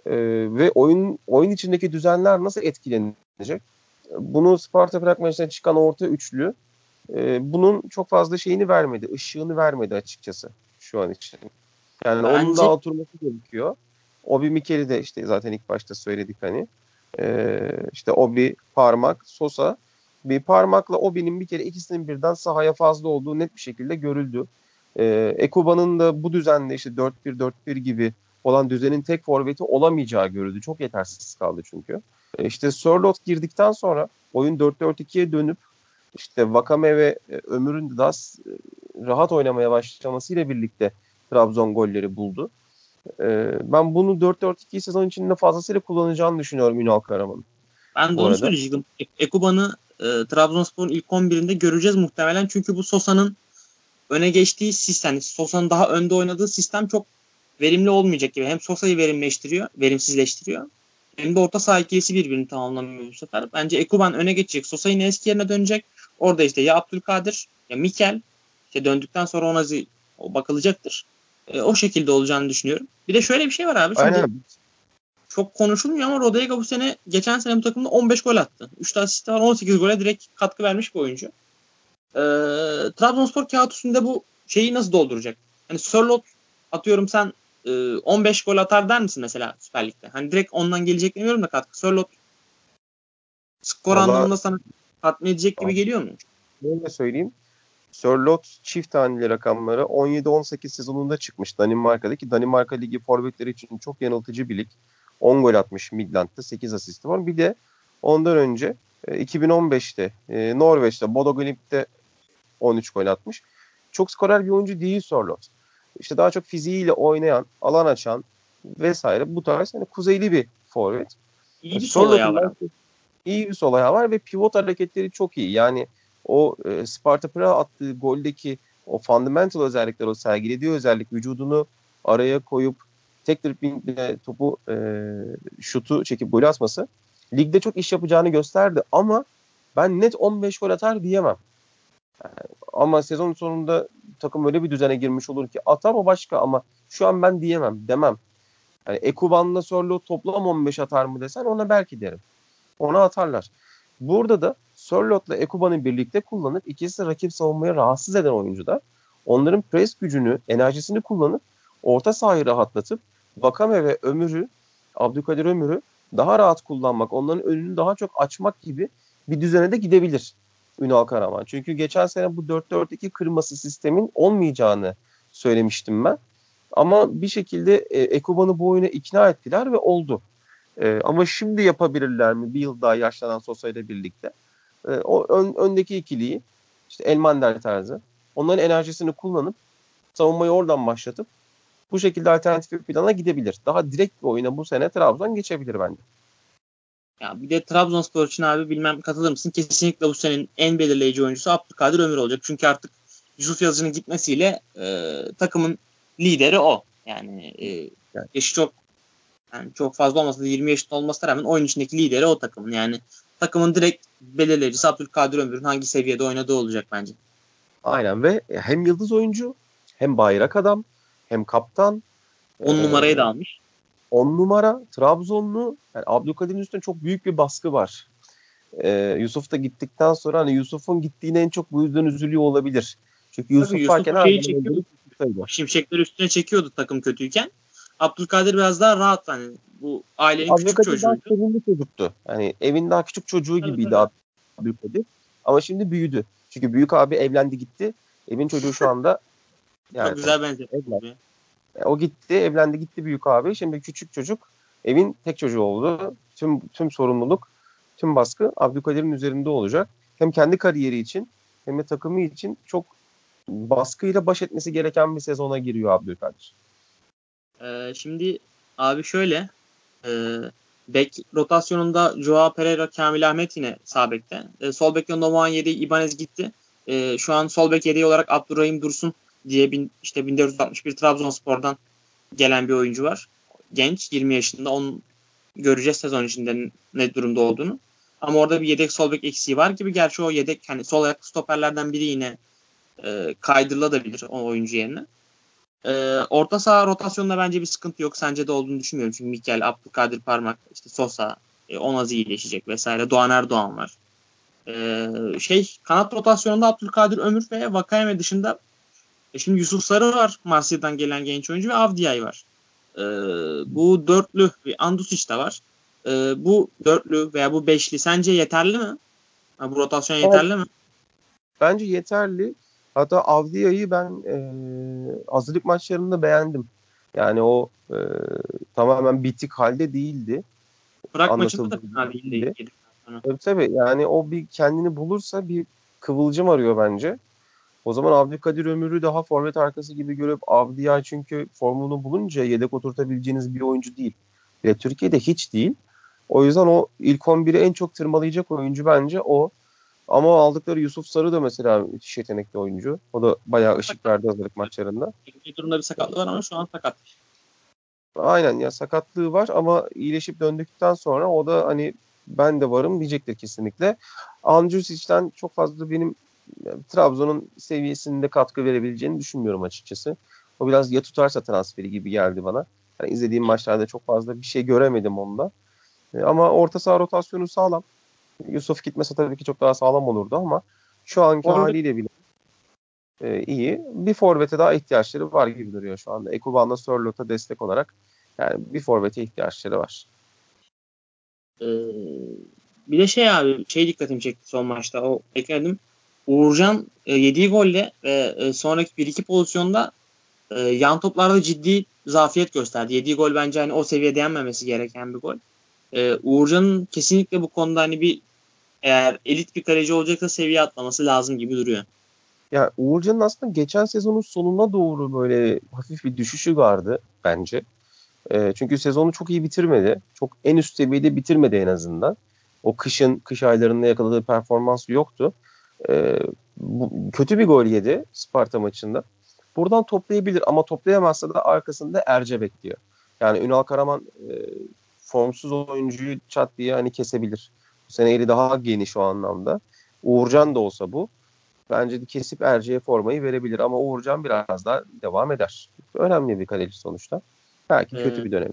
E, ve oyun oyun içindeki düzenler nasıl etkilenecek? Bunu Sparta Prag maçına çıkan orta üçlü e, bunun çok fazla şeyini vermedi, ışığını vermedi açıkçası şu an için. Yani Bence... onun daha oturması gerekiyor. Obi Mikeli de işte zaten ilk başta söyledik hani. Ee, işte Obi, Parmak, Sosa. Bir parmakla Obi'nin bir kere ikisinin birden sahaya fazla olduğu net bir şekilde görüldü. Ee, Ekuba'nın da bu düzenle işte 4-1-4-1 gibi olan düzenin tek forveti olamayacağı görüldü. Çok yetersiz kaldı çünkü. Ee, işte Sörlot girdikten sonra oyun 4-4-2'ye dönüp işte Vakame ve e, Ömür'ün daha e, rahat oynamaya başlamasıyla birlikte Trabzon golleri buldu. Ee, ben bunu 4-4-2 sezon içinde fazlasıyla kullanacağını düşünüyorum Ünal Karaman'ın. Ben de onu söyleyecektim. Ekuban'ı e, Trabzonspor'un ilk 11'inde göreceğiz muhtemelen. Çünkü bu Sosa'nın öne geçtiği sistem, Sosa'nın daha önde oynadığı sistem çok verimli olmayacak gibi. Hem Sosa'yı verimleştiriyor, verimsizleştiriyor. Hem de orta saha ikilisi birbirini tamamlamıyor bu sefer. Bence Ekuban öne geçecek. Sosa yine eski yerine dönecek. Orada işte ya Abdülkadir ya Mikel işte döndükten sonra ona o bakılacaktır. E, o şekilde olacağını düşünüyorum. Bir de şöyle bir şey var abi. Şimdi Aynen. Çok konuşulmuyor ama Rodega bu sene geçen sene bu takımda 15 gol attı. 3 asist var 18 gole direkt katkı vermiş bir oyuncu. E, Trabzonspor kağıt üstünde bu şeyi nasıl dolduracak? Hani Sörlot atıyorum sen e, 15 gol atar der misin mesela Süper Lig'de? Hani direkt ondan gelecek demiyorum da katkı. Sörlot skor Vallahi... anlamında sana tatmin edecek gibi geliyor mu? Böyle söyleyeyim. Sörlot çift taneli rakamları 17-18 sezonunda çıkmış Danimarka'daki. Danimarka Ligi forvetleri için çok yanıltıcı bir lig. 10 gol atmış Midland'da 8 asisti var. Bir de ondan önce 2015'te e, e, Norveç'te Bodo Glimt'te 13 gol atmış. Çok skorer bir oyuncu değil Sörlot. İşte daha çok fiziğiyle oynayan, alan açan vesaire bu tarz hani kuzeyli bir forvet. İyi bir sol. İyi bir sol ayağı var ve pivot hareketleri çok iyi. Yani o e, Sparta Praha attığı goldeki o fundamental özellikler, o sergilediği özellik vücudunu araya koyup tek driblingle topu e, şutu çekip gol atması ligde çok iş yapacağını gösterdi ama ben net 15 gol atar diyemem. Yani, ama sezon sonunda takım öyle bir düzene girmiş olur ki atar o başka ama şu an ben diyemem demem. Yani Ekuban'la Sorlo toplam 15 atar mı desen ona belki derim. Ona atarlar. Burada da Sörlot'la Ekuban'ı birlikte kullanıp ikisi rakip savunmaya rahatsız eden oyuncular. Onların pres gücünü, enerjisini kullanıp orta sahayı rahatlatıp Vakame ve Ömür'ü, Abdülkadir Ömür'ü daha rahat kullanmak, onların önünü daha çok açmak gibi bir düzene de gidebilir Ünal Karaman. Çünkü geçen sene bu 4-4-2 kırması sistemin olmayacağını söylemiştim ben. Ama bir şekilde e, Ekuban'ı bu oyuna ikna ettiler ve oldu. E, ama şimdi yapabilirler mi bir yıl daha yaşlanan Sosa ile birlikte? E, o ön, öndeki ikiliyi işte Elmander tarzı onların enerjisini kullanıp savunmayı oradan başlatıp bu şekilde alternatif bir plana gidebilir. Daha direkt bir oyuna bu sene Trabzon geçebilir bence. Ya bir de Trabzonspor için abi bilmem katılır mısın? Kesinlikle bu senin en belirleyici oyuncusu Abdülkadir Ömür olacak. Çünkü artık Yusuf Yazıcı'nın gitmesiyle e, takımın lideri o. Yani e, yaşı çok yani çok fazla olmasa da 20 yaşında olmasına rağmen oyun içindeki lideri o takımın. Yani takımın direkt belirleyicisi Abdülkadir Ömür'ün hangi seviyede oynadığı olacak bence. Aynen ve hem yıldız oyuncu hem bayrak adam hem kaptan. 10 e, numarayı da almış. 10 numara Trabzonlu. Yani Abdülkadir'in üstünde çok büyük bir baskı var. Ee, Yusuf da gittikten sonra hani Yusuf'un gittiğine en çok bu yüzden üzülüyor olabilir. Çünkü Yusuf, Tabii Yusuf varken şeyi çekiyordu. Şimşekler üstüne çekiyordu takım kötüyken. Abdülkadir biraz daha rahat hani bu ailenin Abdülkadir küçük çocuğuydu. Abdülkadir çocuktu. Hani evin daha küçük çocuğu tabii, gibiydi tabii. Abdülkadir. Ama şimdi büyüdü. Çünkü büyük abi evlendi gitti. Evin çocuğu şu anda [laughs] Yani, Çok güzel benzetme. E, o gitti, evlendi gitti büyük abi. Şimdi küçük çocuk evin tek çocuğu oldu. Tüm tüm sorumluluk, tüm baskı Abdülkadir'in üzerinde olacak. Hem kendi kariyeri için hem de takımı için çok baskıyla baş etmesi gereken bir sezona giriyor Abdülkadir. Ee, şimdi abi şöyle e, bek rotasyonunda Joao Pereira, Kamil Ahmet yine sağ bekte. E, sol bekte Novan yedi, Ibanez gitti. E, şu an sol bek yedeği olarak Abdurrahim Dursun diye bin, işte 1461 Trabzonspor'dan gelen bir oyuncu var. Genç 20 yaşında. Onun göreceğiz sezon içinde ne durumda olduğunu. Ama orada bir yedek sol bek eksiği var gibi. Gerçi o yedek hani sol ayak stoperlerden biri yine e, kaydırılabilir o oyuncu yerine. E, orta saha rotasyonunda bence bir sıkıntı yok. Sence de olduğunu düşünmüyorum. Çünkü Mikel, Abdülkadir Parmak, işte Sosa, e, Onaz iyileşecek vesaire. Doğan Erdoğan var. E, şey kanat rotasyonunda Abdülkadir Ömür ve Vakayeme dışında e şimdi Yusuf Sarı var Marsilya'dan gelen genç oyuncu ve Avdiay var. E, bu dörtlü Andusic de var. E, bu dörtlü veya bu beşli sence yeterli mi? Ha, bu rotasyon yeterli evet. mi? Bence yeterli. Hatta Avdia'yı ben e, hazırlık maçlarında beğendim. Yani o e, tamamen bitik halde değildi. Bırak maçında da fena değildi. Tabii tabii. Yani o bir kendini bulursa bir kıvılcım arıyor bence. O zaman Abdülkadir Ömür'ü daha forvet arkası gibi görüp Avdiya çünkü formunu bulunca yedek oturtabileceğiniz bir oyuncu değil. Ve Türkiye'de hiç değil. O yüzden o ilk 11'i en çok tırmalayacak oyuncu bence o. Ama aldıkları Yusuf Sarı da mesela müthiş yetenekli oyuncu. O da bayağı ışık verdi hazırlık maçlarında. Bir durumda bir sakatlığı var ama şu an sakat. Aynen ya sakatlığı var ama iyileşip döndükten sonra o da hani ben de varım diyecektir kesinlikle. Andrusic'den çok fazla benim yani, Trabzon'un seviyesinde katkı verebileceğini düşünmüyorum açıkçası. O biraz ya tutarsa transferi gibi geldi bana. Yani izlediğim maçlarda çok fazla bir şey göremedim onda. E, ama orta saha rotasyonu sağlam. Yusuf gitmese tabii ki çok daha sağlam olurdu ama şu anki Orada... haliyle bile e, iyi. Bir forvete daha ihtiyaçları var gibi duruyor şu anda. Ekuban'la Sörlot'a destek olarak yani bir forvete ihtiyaçları var. Ee, bir de şey abi şey dikkatimi çekti son maçta. O ekledim. Uğurcan e, yediği golle ve e, sonraki bir iki pozisyonda e, yan toplarda ciddi zafiyet gösterdi. Yediği gol bence hani o seviyede yenmemesi gereken bir gol. E, Uğurcan'ın kesinlikle bu konuda hani bir eğer elit bir kaleci olacaksa seviye atlaması lazım gibi duruyor. Ya Uğurcan'ın aslında geçen sezonun sonuna doğru böyle hafif bir düşüşü vardı bence. E, çünkü sezonu çok iyi bitirmedi. Çok en üst seviyede bitirmedi en azından. O kışın, kış aylarında yakaladığı performans yoktu. E, bu, kötü bir gol yedi Sparta maçında. Buradan toplayabilir ama toplayamazsa da arkasında Erce bekliyor. Yani Ünal Karaman e, formsuz oyuncuyu çat diye hani kesebilir. Bu sene eli daha geniş o anlamda. Uğurcan da olsa bu. Bence de kesip Erce'ye formayı verebilir ama Uğurcan biraz daha devam eder. Önemli bir kaleci sonuçta. Belki ee, kötü bir dönem.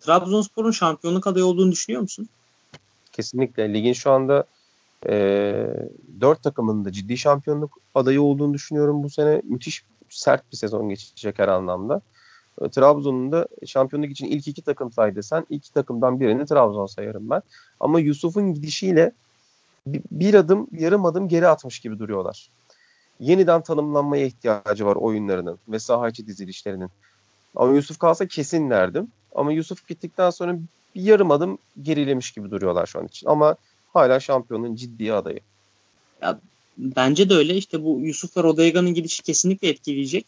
Trabzonspor'un şampiyonluk adayı olduğunu düşünüyor musun? Kesinlikle. Ligin şu anda e, dört takımın da ciddi şampiyonluk adayı olduğunu düşünüyorum bu sene. Müthiş sert bir sezon geçecek her anlamda. E, Trabzon'un da şampiyonluk için ilk iki takım say desen iki takımdan birini Trabzon sayarım ben. Ama Yusuf'un gidişiyle bir, adım yarım adım geri atmış gibi duruyorlar. Yeniden tanımlanmaya ihtiyacı var oyunlarının ve saha içi dizilişlerinin. Ama Yusuf kalsa kesin derdim. Ama Yusuf gittikten sonra bir yarım adım gerilemiş gibi duruyorlar şu an için. Ama hala şampiyonun ciddi adayı. Ya, bence de öyle. İşte bu Yusuf ve Rodega'nın gidişi kesinlikle etkileyecek.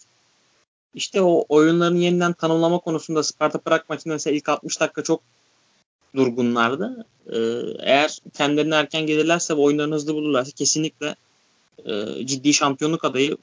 İşte o oyunların yeniden tanımlama konusunda Sparta Prag maçında mesela ilk 60 dakika çok durgunlardı. Ee, eğer kendilerini erken gelirlerse ve oyunlarını hızlı bulurlarsa kesinlikle e, ciddi şampiyonluk adayı.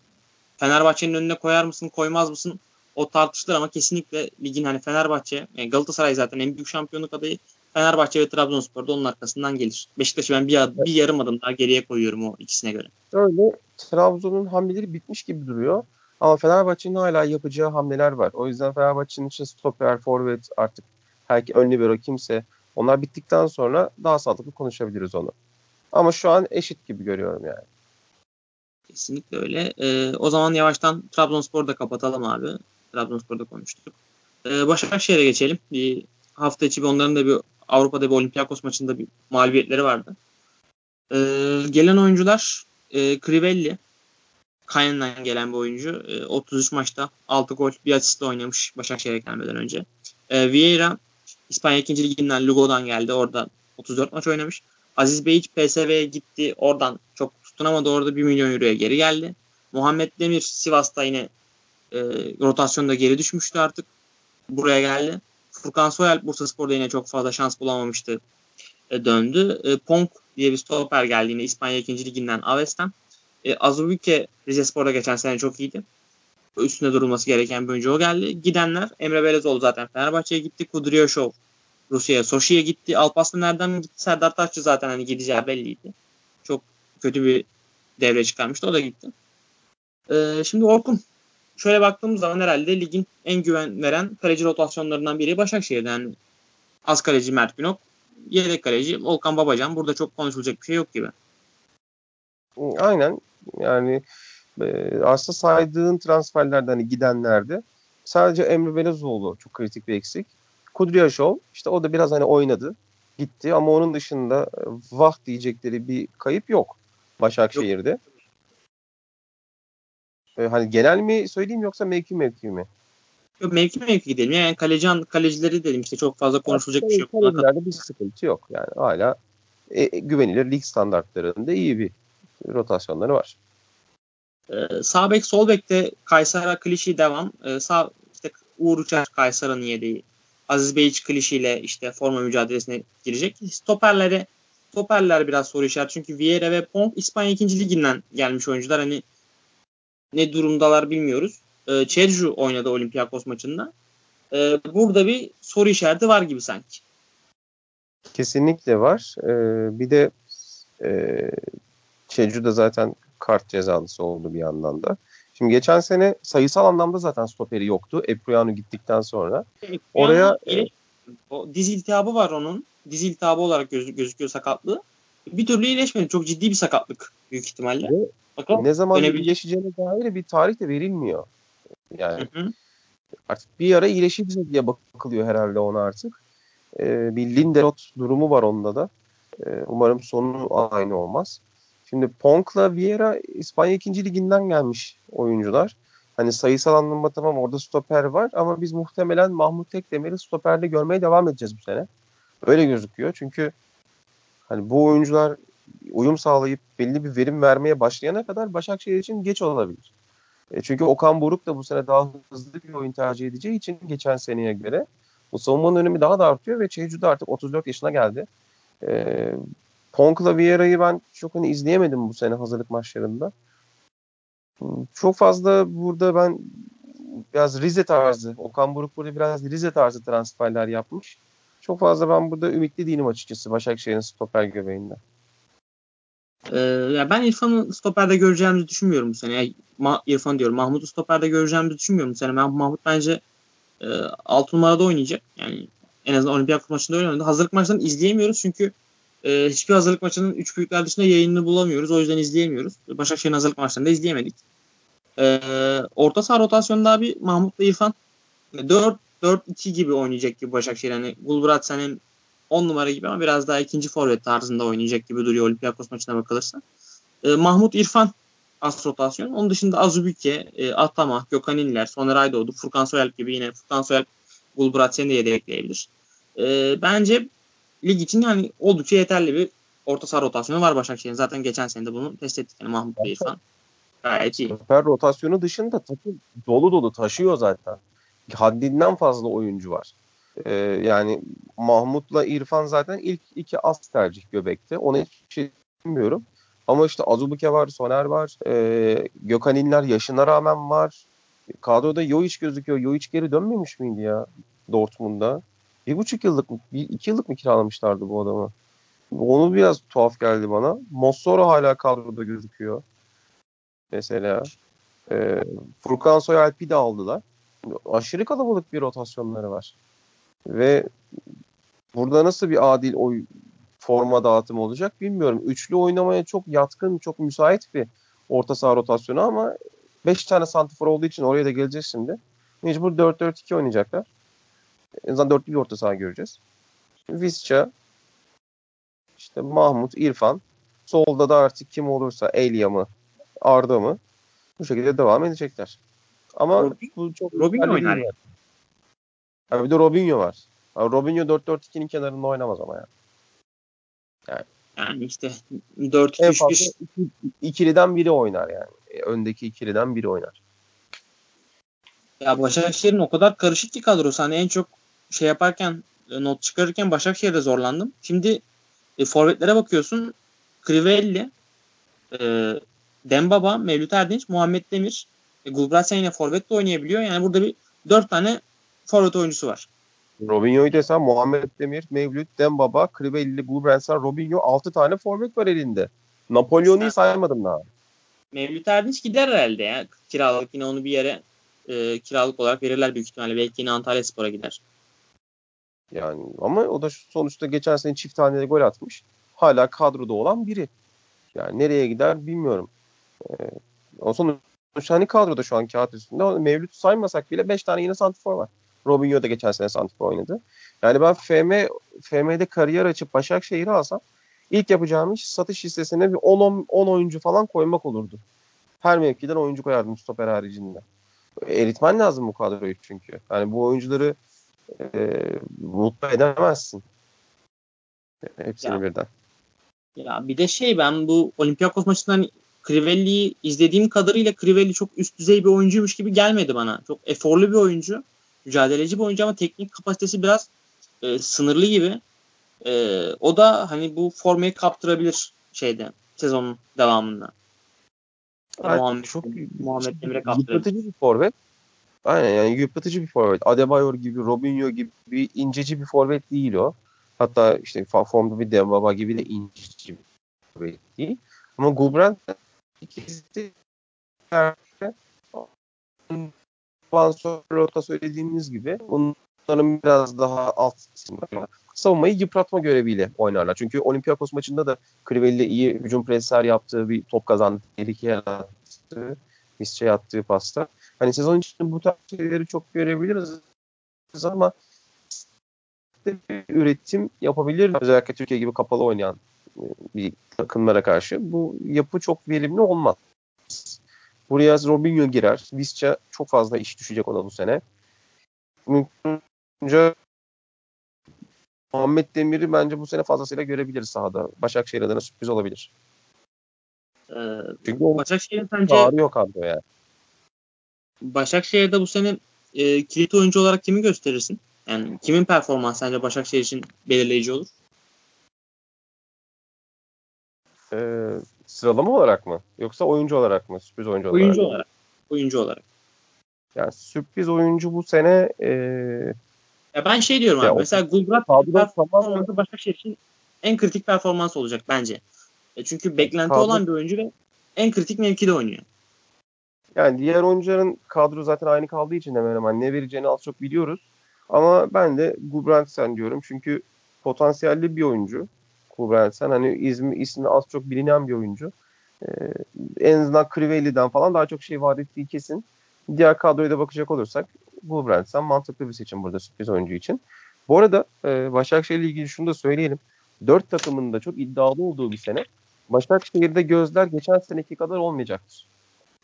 Fenerbahçe'nin önüne koyar mısın koymaz mısın o tartışılır ama kesinlikle ligin hani Fenerbahçe, yani Galatasaray zaten en büyük şampiyonluk adayı. Fenerbahçe ve Trabzonspor da onun arkasından gelir. Beşiktaş'ı ben bir, bir yarım adım daha geriye koyuyorum o ikisine göre. Öyle Trabzon'un hamleleri bitmiş gibi duruyor. Ama Fenerbahçe'nin hala yapacağı hamleler var. O yüzden Fenerbahçe'nin için stoper, forvet artık herki ön libero kimse onlar bittikten sonra daha sağlıklı konuşabiliriz onu. Ama şu an eşit gibi görüyorum yani. Kesinlikle öyle. Ee, o zaman yavaştan Trabzonspor'u da kapatalım abi. Trabzonspor'da konuştuk. Ee, Başakşehir'e geçelim. Bir hafta içi onların da bir Avrupa'da bir Olympiakos maçında bir mağlubiyetleri vardı. Ee, gelen oyuncular e, Crivelli, Kaynan'dan gelen bir oyuncu. E, 33 maçta 6 gol, bir asistle oynamış Başakşehir'e gelmeden önce. E, Vieira İspanya 2. Liginden Lugo'dan geldi. Orada 34 maç oynamış. Aziz Beyiç PSV'ye gitti. Oradan çok tutunamadı. Orada 1 milyon euroya geri geldi. Muhammed Demir Sivas'ta yine e, rotasyonda geri düşmüştü artık. Buraya geldi. Furkan Soyal Bursa Spor'da yine çok fazla şans bulamamıştı. E, döndü. E, Ponk diye bir stoper geldi yine İspanya 2. Liginden Aves'ten. E, Azubuike Rize Spor'da geçen sene çok iyiydi. Üstünde durulması gereken bir oyuncu o geldi. Gidenler Emre Belezoğlu zaten Fenerbahçe'ye gitti. Kudryashov Rusya'ya, Soşi'ye gitti. Alparslan nereden gitti? Serdar Taşçı zaten hani gideceği belliydi. Çok kötü bir devre çıkarmıştı. O da gitti. Ee, şimdi Orkun şöyle baktığımız zaman herhalde ligin en güven veren kaleci rotasyonlarından biri Başakşehir'de. Yani az kaleci Mert Günok, yedek kaleci Volkan Babacan. Burada çok konuşulacak bir şey yok gibi. Aynen. Yani e, aslında saydığın transferlerden hani gidenlerde sadece Emre Belezoğlu çok kritik bir eksik. Kudryashov işte o da biraz hani oynadı gitti ama onun dışında e, vah diyecekleri bir kayıp yok Başakşehir'de. Yok. Ee, hani genel mi söyleyeyim yoksa mevki mevki mi? Yok mevki mevki gidelim. Yani kaleci kalecileri dedim işte çok fazla konuşulacak bir şey yok. Kalecilerde bir sıkıntı yok. Yani hala e, e, güvenilir lig standartlarında iyi bir rotasyonları var. Ee, sağ bek sol bekte Kaysera klişi devam. Ee, sağ işte Uğur Uçar Kayseri'nin yedeği. Aziz Beyiç klişiyle işte forma mücadelesine girecek. Stoperlere stoperler biraz soru işareti. Çünkü Vieira ve Pong İspanya 2. liginden gelmiş oyuncular. Hani ne durumdalar bilmiyoruz. E, Çerju oynadı Olympiakos maçında. E, burada bir soru işareti var gibi sanki. Kesinlikle var. Ee, bir de e, Çerju da zaten kart cezalısı oldu bir yandan da. Şimdi geçen sene sayısal anlamda zaten stoperi yoktu. Epriano gittikten sonra. Epriano Oraya ile, o diz iltihabı var onun. Diz iltihabı olarak göz, gözüküyor sakatlığı. Bir türlü iyileşmedi. Çok ciddi bir sakatlık büyük ihtimalle. Ve Bakalım, ne zaman iyileşeceğine dair bir tarih de verilmiyor. Yani hı hı. artık bir ara iyileşir diye bakılıyor herhalde ona artık. Ee, bir Lindelot durumu var onda da. Ee, umarım sonu aynı olmaz. Şimdi Ponk'la Vieira İspanya 2. liginden gelmiş oyuncular. Hani sayısal anlamda tamam orada stoper var ama biz muhtemelen Mahmut Tekdemir'i stoperde görmeye devam edeceğiz bu sene. Öyle gözüküyor. Çünkü hani bu oyuncular uyum sağlayıp belli bir verim vermeye başlayana kadar Başakşehir için geç olabilir. E çünkü Okan Buruk da bu sene daha hızlı bir oyun tercih edeceği için geçen seneye göre bu savunmanın önemi daha da artıyor ve Çeycu da artık 34 yaşına geldi. E, Ponk'la Vieira'yı ben çok hani izleyemedim bu sene hazırlık maçlarında. Çok fazla burada ben biraz Rize tarzı, Okan Buruk burada biraz Rize tarzı transferler yapmış. Çok fazla ben burada ümitli değilim açıkçası Başakşehir'in stoper göbeğinde. Ee, ya ben İrfan'ı stoperde göreceğimizi düşünmüyorum bu sene. Yani, İrfan diyorum. Mahmut'u stoperde göreceğimizi düşünmüyorum bu sene. Ben Mahmut bence e, 6 numarada oynayacak. Yani en azından olimpiyat maçında öyle. Hazırlık maçlarını izleyemiyoruz çünkü e, hiçbir hazırlık maçının 3 büyükler dışında yayınını bulamıyoruz. O yüzden izleyemiyoruz. Başakşehir'in hazırlık maçlarında izleyemedik. E, orta saha rotasyonunda abi Mahmut'la İrfan 4-4-2 gibi oynayacak gibi Başakşehir. Yani Gulbrat hem 10 numara gibi ama biraz daha ikinci forvet tarzında oynayacak gibi duruyor Olympiakos maçına bakılırsa. E, Mahmut İrfan as rotasyon. Onun dışında Azubike, e, Atama, Gökhan İnler, Soner Aydoğdu, Furkan Soyalp gibi yine Furkan Soyalp Gulbratsen'i de yedekleyebilir. E, bence lig için yani oldukça yeterli bir orta saha rotasyonu var Başakşehir'in. Zaten geçen sene de bunu test ettik. Yani Mahmut ve İrfan gayet iyi. Süper rotasyonu dışında takım dolu dolu taşıyor zaten. Haddinden fazla oyuncu var. Ee, yani Mahmut'la İrfan zaten ilk iki as tercih göbekte. Ona hiç şey bilmiyorum. Ama işte Azubuke var, Soner var, e, Gökhan İnler yaşına rağmen var. Kadroda Yoiç gözüküyor. Yoiç geri dönmemiş miydi ya Dortmund'da? Bir buçuk yıllık mı, bir, iki yıllık mı kiralamışlardı bu adamı? Onu biraz tuhaf geldi bana. Mossoro hala kadroda gözüküyor. Mesela. E, Furkan Soyalp'i de aldılar. Aşırı kalabalık bir rotasyonları var. Ve burada nasıl bir adil oy forma dağıtımı olacak bilmiyorum. Üçlü oynamaya çok yatkın, çok müsait bir orta saha rotasyonu ama 5 tane santifor olduğu için oraya da geleceğiz şimdi. Mecbur 4-4-2 oynayacaklar. En azından dörtlü bir orta saha göreceğiz. Visca, işte Mahmut, İrfan. Solda da artık kim olursa Elia mı, Arda mı? bu şekilde devam edecekler. Ama Robin, bu çok Robinho oynar. Yani. Ha, bir de Robinho var. Ha, Robinho 4-4-2'nin kenarında oynamaz ama ya. Yani. Yani işte En 4-2-3-1 fazla iki, ikiliden biri oynar yani. E, Öndeki ikiliden biri oynar. Ya Başakşehir'in o kadar karışık ki kadrosu. Hani en çok şey yaparken e, not çıkarırken Başakşehir'de zorlandım. Şimdi e, forvetlere bakıyorsun. Crivelli, e, Dembaba, Mevlüt Erdinç, Muhammed Demir. E, Gulbrandsen yine forvet de oynayabiliyor. Yani burada bir dört tane forvet oyuncusu var. Robinho'yu desen Muhammed Demir, Mevlüt, Dembaba, Crivelli, Gulbrandsen, Robinho 6 tane forvet var elinde. Napolyon'u saymadım daha. Mevlüt Erdinç gider herhalde ya. Kiralık yine onu bir yere e, kiralık olarak verirler büyük ihtimalle. Belki yine Antalya Spor'a gider. Yani ama o da sonuçta geçen sene çift taneli gol atmış. Hala kadroda olan biri. Yani nereye gider bilmiyorum. Ee, o sonuçta hani kadroda şu an kağıt üstünde. Mevlüt saymasak bile 5 tane yine santifor var. Robinho da geçen sene santifor oynadı. Yani ben FM, FM'de kariyer açıp Başakşehir'i alsam ilk yapacağım iş satış listesine bir 10, 10 oyuncu falan koymak olurdu. Her mevkiden oyuncu koyardım stoper haricinde. Eritmen lazım bu kadroyu çünkü. Yani bu oyuncuları e, mutlu edemezsin. Hepsini ya, birden. Ya bir de şey ben bu Olympiakos maçından Crivelli'yi izlediğim kadarıyla Crivelli çok üst düzey bir oyuncuymuş gibi gelmedi bana. Çok eforlu bir oyuncu. Mücadeleci bir oyuncu ama teknik kapasitesi biraz e, sınırlı gibi. E, o da hani bu formayı kaptırabilir şeyde sezonun devamında. Yani Muhammed, çok Muhammed Demir'e kaptırabilir. yıpratıcı bir forvet. Aynen yani yıpratıcı bir forvet. Adebayor gibi, Robinho gibi inceci bir forvet değil o. Hatta işte formda bir Dembaba gibi de inceci bir forvet değil. Ama Gulbrand ikisi Rota söylediğimiz gibi bunların biraz daha alt savunmayı yıpratma göreviyle oynarlar. Çünkü Olympiakos maçında da Crivelli iyi hücum presler yaptığı bir top kazandı. Tehlike yarattı. Visca'ya attığı pasta. Hani sezon içinde bu tarz şeyleri çok görebiliriz ama üretim yapabilir. Özellikle Türkiye gibi kapalı oynayan e, bir takımlara karşı bu yapı çok verimli olmaz. Buraya Robinho girer. Visca çok fazla iş düşecek ona bu sene. Mümkünce Muhammed Demir'i bence bu sene fazlasıyla görebiliriz sahada. Başakşehir adına sürpriz olabilir. Ee, Çünkü Başakşehir'in sence çağırıyor kadro yani. Başakşehir'de bu sene e, kilit oyuncu olarak kimi gösterirsin? Yani kimin performans sence Başakşehir için belirleyici olur? Ee, sıralama olarak mı? Yoksa oyuncu olarak mı? Sürpriz oyuncu, oyuncu olarak. olarak. Oyuncu olarak. Yani sürpriz oyuncu bu sene e... ya ben şey diyorum ya abi. Mesela Gulbrat performansı Başakşehir için en kritik performans olacak bence. E çünkü beklenti kadro... olan bir oyuncu ve en kritik mevkide oynuyor. Yani diğer oyuncuların kadro zaten aynı kaldığı için hemen hemen ne vereceğini az çok biliyoruz. Ama ben de Gulbrandsen diyorum. Çünkü potansiyelli bir oyuncu. Gulbrandsen hani ismi, ismi az çok bilinen bir oyuncu. Ee, en azından Crivelli'den falan daha çok şey vaat ettiği kesin. Diğer kadroya da bakacak olursak Gulbrandsen mantıklı bir seçim burada sürpriz oyuncu için. Bu arada e, Başakşehir ile ilgili şunu da söyleyelim. Dört takımın da çok iddialı olduğu bir sene. Başakşehir'de gözler geçen seneki kadar olmayacaktır.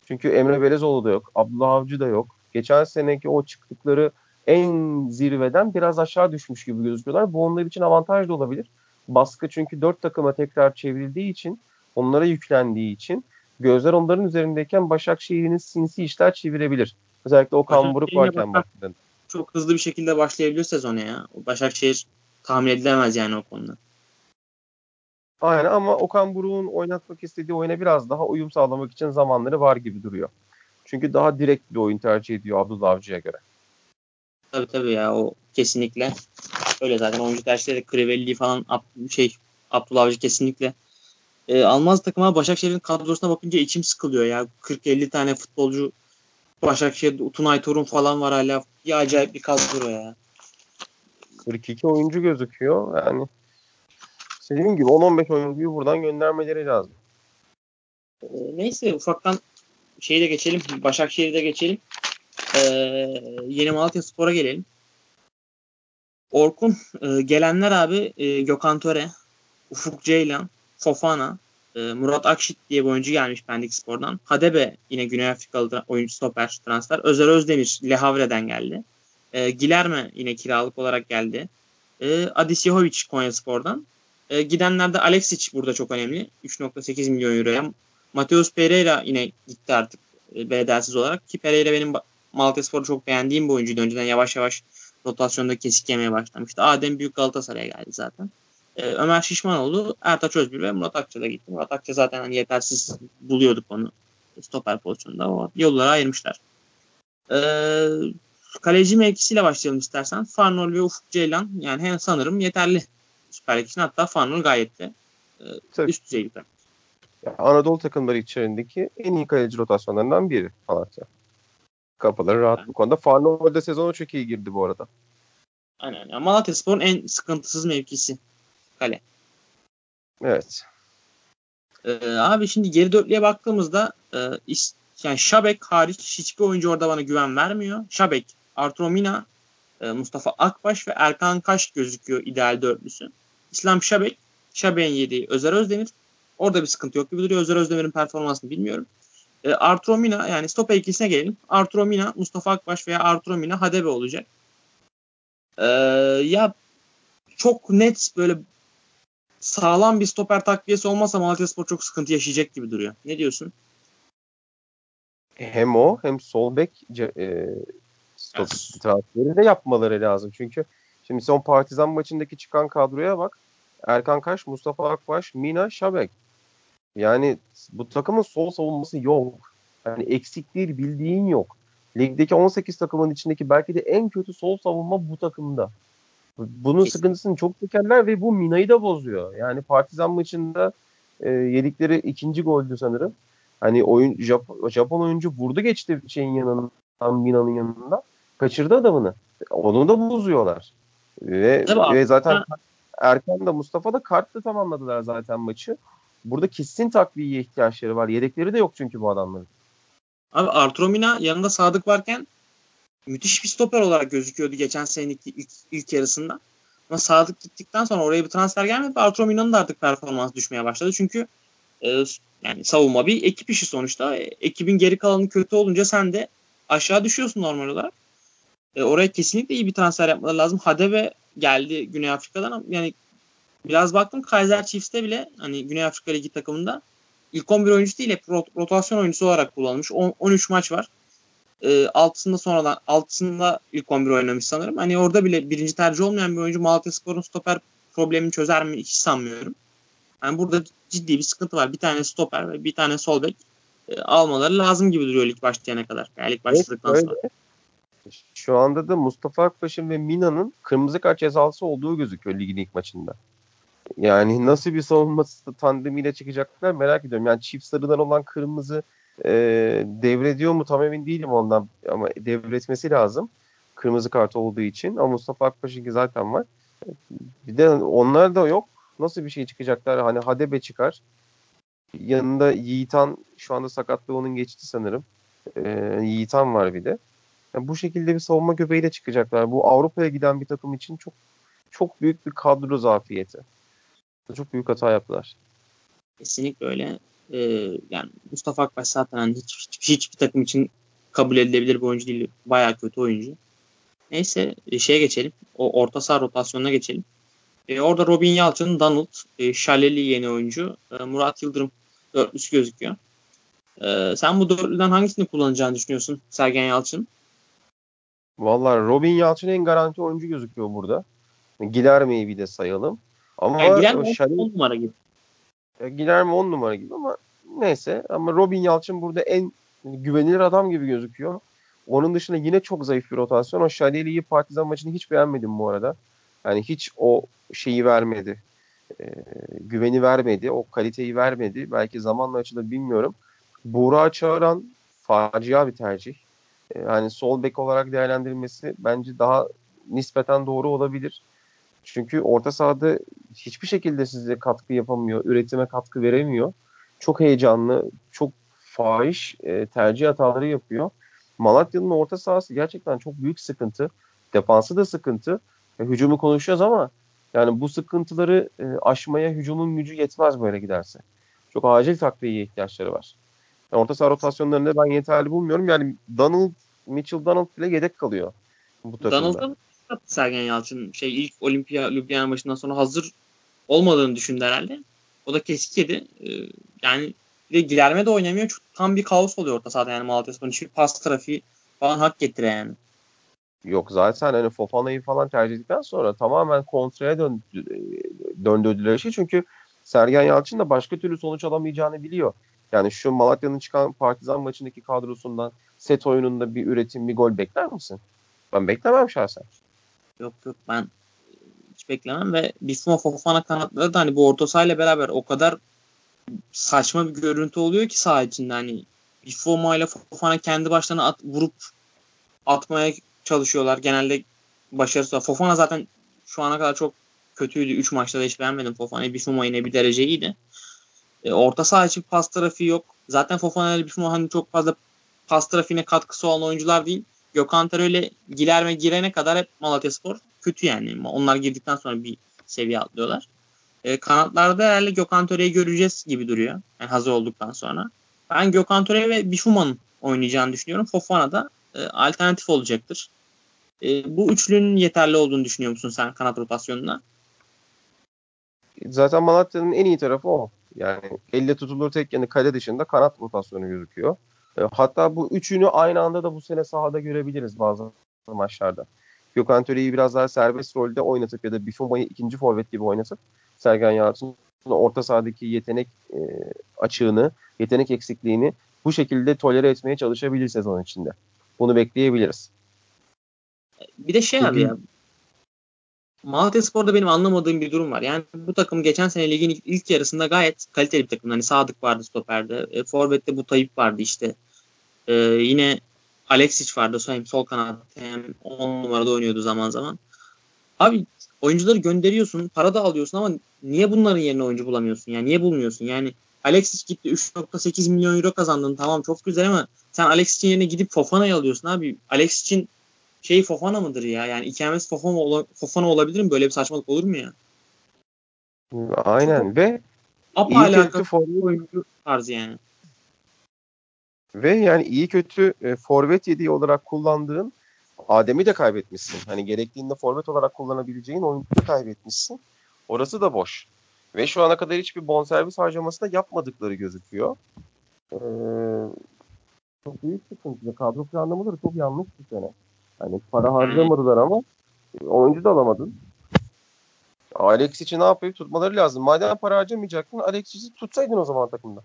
Çünkü Emre Belezoğlu da yok. Abdullah Avcı da yok. Geçen seneki o çıktıkları en zirveden biraz aşağı düşmüş gibi gözüküyorlar. Bu onlar için avantaj da olabilir. Baskı çünkü dört takıma tekrar çevrildiği için, onlara yüklendiği için gözler onların üzerindeyken Başakşehir'in sinsi işler çevirebilir. Özellikle Okan Buruk varken baktığında. Çok hızlı bir şekilde başlayabilir sezonu ya. Başakşehir tahmin edilemez yani o konuda. Aynen ama Okan Buruk'un oynatmak istediği oyuna biraz daha uyum sağlamak için zamanları var gibi duruyor. Çünkü daha direkt bir oyun tercih ediyor Abdullah Avcı'ya göre. Tabii tabii ya o kesinlikle. Öyle zaten oyuncu tercihleri Crivelli falan şey Abdullah Avcı kesinlikle e, almaz takıma Başakşehir'in kadrosuna bakınca içim sıkılıyor ya. 40-50 tane futbolcu Başakşehir'de Tunay Torun falan var hala. Bir acayip bir kadro ya. 42 oyuncu gözüküyor. Yani dediğim gibi 10-15 oyuncuyu buradan göndermeleri lazım. E, neyse ufaktan şeyi de geçelim. Başakşehir'de geçelim. Ee, yeni Malatya Spor'a gelelim. Orkun e, gelenler abi e, Gökhan Töre, Ufuk Ceylan, Fofana, E, Murat Akşit diye bir oyuncu gelmiş Pendik Spor'dan. Hadebe yine Güney Afrikalı oyuncu stoper transfer. Özer Özdemir Le Havre'den geldi. E, Gilerme yine kiralık olarak geldi. E, Adis Yehovic Konya Spor'dan. E, gidenlerde Alexic burada çok önemli. 3.8 milyon euroya. Mateus Pereira yine gitti artık e, bedelsiz olarak. Ki Pereira benim Malatya çok beğendiğim bir oyuncuydu. Önceden yavaş yavaş rotasyonda kesik yemeye başlamıştı. Adem Büyük Galatasaray'a geldi zaten. Ee, Ömer Şişmanoğlu, Ertaç Özbir ve Murat Akça da gitti. Murat Akça zaten hani yetersiz buluyorduk onu stoper pozisyonunda. O yollara ayırmışlar. Ee, kaleci mevkisiyle başlayalım istersen. Farnol ve Ufuk Ceylan yani hem sanırım yeterli Süper Lig için. Hatta Farnol gayet de e, üst düzey bir takım. Anadolu takımları içerisindeki en iyi kaleci rotasyonlarından biri Malatya. Kafaları rahat yani. bu konuda. Farnol de sezona çok iyi girdi bu arada. Aynen. Yani Malatya Spor'un en sıkıntısız mevkisi kale. Evet. Ee, abi şimdi geri dörtlüye baktığımızda e, yani Şabek hariç hiçbir oyuncu orada bana güven vermiyor. Şabek, Arturo Mina, e, Mustafa Akbaş ve Erkan Kaş gözüküyor ideal dörtlüsü. İslam Şabek, Şabek'in yediği Özer Özdemir. Orada bir sıkıntı yok gibi duruyor. Özer Özdemir'in performansını bilmiyorum. E, Arturo Mina yani stoper ikilisine gelelim. Arturo Mina, Mustafa Akbaş veya Arturo Mina Hadebe olacak. E, ya çok net böyle sağlam bir stoper takviyesi olmasa Malatya Spor çok sıkıntı yaşayacak gibi duruyor. Ne diyorsun? Hem o hem sol bek e, stop transferi de yapmaları lazım. Çünkü şimdi son Partizan maçındaki çıkan kadroya bak. Erkan Kaş, Mustafa Akbaş, Mina, Şabek. Yani bu takımın sol savunması yok. Yani eksikliği bildiğin yok. Ligdeki 18 takımın içindeki belki de en kötü sol savunma bu takımda. Bunun Kesin. sıkıntısını çok çekerler ve bu Mina'yı da bozuyor. Yani Partizan maçında e, yedikleri ikinci goldü sanırım. Hani oyun Japon, Japon oyuncu vurdu geçti şeyin yanından Mina'nın yanında. Kaçırdı adamını. Onu da bozuyorlar. Ve, ve zaten Erkan da Mustafa da kartla tamamladılar zaten maçı. Burada kesin takviyeye ihtiyaçları var. Yedekleri de yok çünkü bu adamların. Abi Arturo Mina yanında Sadık varken müthiş bir stoper olarak gözüküyordu geçen senenin ilk, ilk yarısında. Ama Sadık gittikten sonra oraya bir transfer gelmedi ve Arturo Mina'nın da artık performans düşmeye başladı. Çünkü e, yani savunma bir ekip işi sonuçta. E, ekibin geri kalanı kötü olunca sen de aşağı düşüyorsun normal olarak. E, oraya kesinlikle iyi bir transfer yapmaları lazım. Hadebe geldi Güney Afrika'dan. Yani biraz baktım Kaiser Chiefs'te bile hani Güney Afrika Ligi takımında ilk 11 oyuncusu değil hep rot- rotasyon oyuncusu olarak kullanılmış. 10, 13 maç var. E, altısında sonradan altısında ilk 11 oynamış sanırım. Hani orada bile birinci tercih olmayan bir oyuncu Malatya Spor'un stoper problemini çözer mi hiç sanmıyorum. Yani burada ciddi bir sıkıntı var. Bir tane stoper ve bir tane sol bek e, almaları lazım gibi duruyor lig başlayana kadar. Yani lig başladıktan evet, sonra. Şu anda da Mustafa Akbaş'ın ve Mina'nın kırmızı kart cezası olduğu gözüküyor ligin ilk maçında. Yani nasıl bir savunma tandemiyle çıkacaklar merak ediyorum. Yani çift sarıdan olan kırmızı e, devrediyor mu tam emin değilim ondan ama devretmesi lazım. Kırmızı kart olduğu için. Ama Mustafa Akbaş'ınki zaten var. Bir de onlar da yok. Nasıl bir şey çıkacaklar? Hani Hadebe çıkar. Yanında Yiğitan şu anda sakatlığı onun geçti sanırım. Ee, Yiğitan var bir de. Yani bu şekilde bir savunma göbeğiyle çıkacaklar. Bu Avrupa'ya giden bir takım için çok çok büyük bir kadro zafiyeti. Çok büyük hata yaptılar. Kesinlikle öyle. Ee, yani Mustafa Akbaş zaten hani hiç, hiç, hiçbir takım için kabul edilebilir bir oyuncu değil. Bayağı kötü oyuncu. Neyse e, şeye geçelim. O orta saha rotasyonuna geçelim. Ee, orada Robin Yalçın, Donald, e, Şaleli yeni oyuncu, e, Murat Yıldırım dörtlüsü gözüküyor. Ee, sen bu dörtlüden hangisini kullanacağını düşünüyorsun Sergen Yalçın? Vallahi Robin Yalçın en garanti oyuncu gözüküyor burada. Gilerme'yi bir de sayalım. Ama yani Gilerme 10 numara gibi. Gilerme 10 numara gibi ama neyse. Ama Robin Yalçın burada en güvenilir adam gibi gözüküyor. Onun dışında yine çok zayıf bir rotasyon. O Şaleli'yi Partizan maçını hiç beğenmedim bu arada. Yani hiç o şeyi vermedi. E, güveni vermedi. O kaliteyi vermedi. Belki zamanla açılır bilmiyorum. Buğra Çağıran facia bir tercih. Yani sol bek olarak değerlendirilmesi bence daha nispeten doğru olabilir. Çünkü orta sahada hiçbir şekilde size katkı yapamıyor, üretime katkı veremiyor. Çok heyecanlı, çok fahiş e, tercih hataları yapıyor. Malatya'nın orta sahası gerçekten çok büyük sıkıntı. Defansı da sıkıntı. E, hücumu konuşuyoruz ama yani bu sıkıntıları e, aşmaya hücumun gücü yetmez böyle giderse. çok acil takviyeye ihtiyaçları var. Orta saha rotasyonlarını ben yeterli bulmuyorum. Yani Donald, Mitchell Donald bile yedek kalıyor bu takımda. Donald'ın Sergen Yalçın şey ilk Olimpiya Ljubljana maçından sonra hazır olmadığını düşündü herhalde. O da kesik yedi. Ee, yani bir de Gilerme de oynamıyor. Çok, tam bir kaos oluyor orta sahada yani Malatya Spor'un. Hiçbir pas trafiği falan hak getire yani. Yok zaten hani Fofana'yı falan tercih ettikten sonra tamamen kontraya döndü, döndürdüler işi. Çünkü Sergen Yalçın da başka türlü sonuç alamayacağını biliyor. Yani şu Malatya'nın çıkan Partizan maçındaki kadrosundan set oyununda bir üretim, bir gol bekler misin? Ben beklemem şahsen. Yok yok ben hiç beklemem ve Bisma Fofana kanatları da hani bu orta sahayla beraber o kadar saçma bir görüntü oluyor ki saha içinde hani Bisma ile Fofana kendi başlarına at, vurup atmaya çalışıyorlar. Genelde başarısız. Fofana zaten şu ana kadar çok kötüydü. 3 maçta da hiç beğenmedim Fofana'yı. Bisma yine bir derece iyiydi. E, orta saha için pas trafiği yok. Zaten Fofana ile Bisma hani çok fazla pas trafiğine katkısı olan oyuncular değil. Gökhan Töre ile Gilerme girene kadar hep Malatya Spor kötü yani. Onlar girdikten sonra bir seviye atlıyorlar. E, kanatlarda herhalde Gökhan Töre'yi göreceğiz gibi duruyor. Yani hazır olduktan sonra. Ben Gökhan Töre ve Bifuma'nın oynayacağını düşünüyorum. Fofana da e, alternatif olacaktır. E, bu üçlünün yeterli olduğunu düşünüyor musun sen kanat rotasyonuna? Zaten Malatya'nın en iyi tarafı o. Yani elle tutulur tek yanı kale dışında kanat rotasyonu gözüküyor. E, hatta bu üçünü aynı anda da bu sene sahada görebiliriz bazı maçlarda. Gökhan Töre'yi biraz daha serbest rolde oynatıp ya da Bifuma'yı ikinci forvet gibi oynatıp Sergen Yalçın'ın orta sahadaki yetenek e, açığını, yetenek eksikliğini bu şekilde tolere etmeye çalışabilir sezon içinde. Bunu bekleyebiliriz. Bir de şey abi ya Malatya Spor'da benim anlamadığım bir durum var. Yani bu takım geçen sene ligin ilk, yarısında gayet kaliteli bir takım. Hani Sadık vardı stoperde. E, Forvet'te bu Tayyip vardı işte. E, yine Alexic vardı. Hem sol kanat hem 10 numarada oynuyordu zaman zaman. Abi oyuncuları gönderiyorsun. Para da alıyorsun ama niye bunların yerine oyuncu bulamıyorsun? Yani niye bulmuyorsun? Yani Alexic gitti 3.8 milyon euro kazandın. Tamam çok güzel ama sen Alexic'in yerine gidip Fofana'yı alıyorsun abi. Alexic'in şey Fofana mıdır ya? Yani ikamet Fofana, ola, Fofana olabilir mi? Böyle bir saçmalık olur mu ya? Aynen Çok ve iyi kötü oyuncu tarzı yani. Ve yani iyi kötü e, forvet yediği olarak kullandığın Adem'i de kaybetmişsin. Hani gerektiğinde forvet olarak kullanabileceğin oyuncuyu kaybetmişsin. Orası da boş. Ve şu ana kadar hiçbir bonservis harcaması da yapmadıkları gözüküyor. Ee, çok büyük sıkıntı. Kadro planlamaları çok yanlış bir sene. Hani para harcamadılar ama oyuncu da alamadın. Alex için ne yapayım tutmaları lazım. Madem para harcamayacaktın Alexis'i tutsaydın o zaman takımda.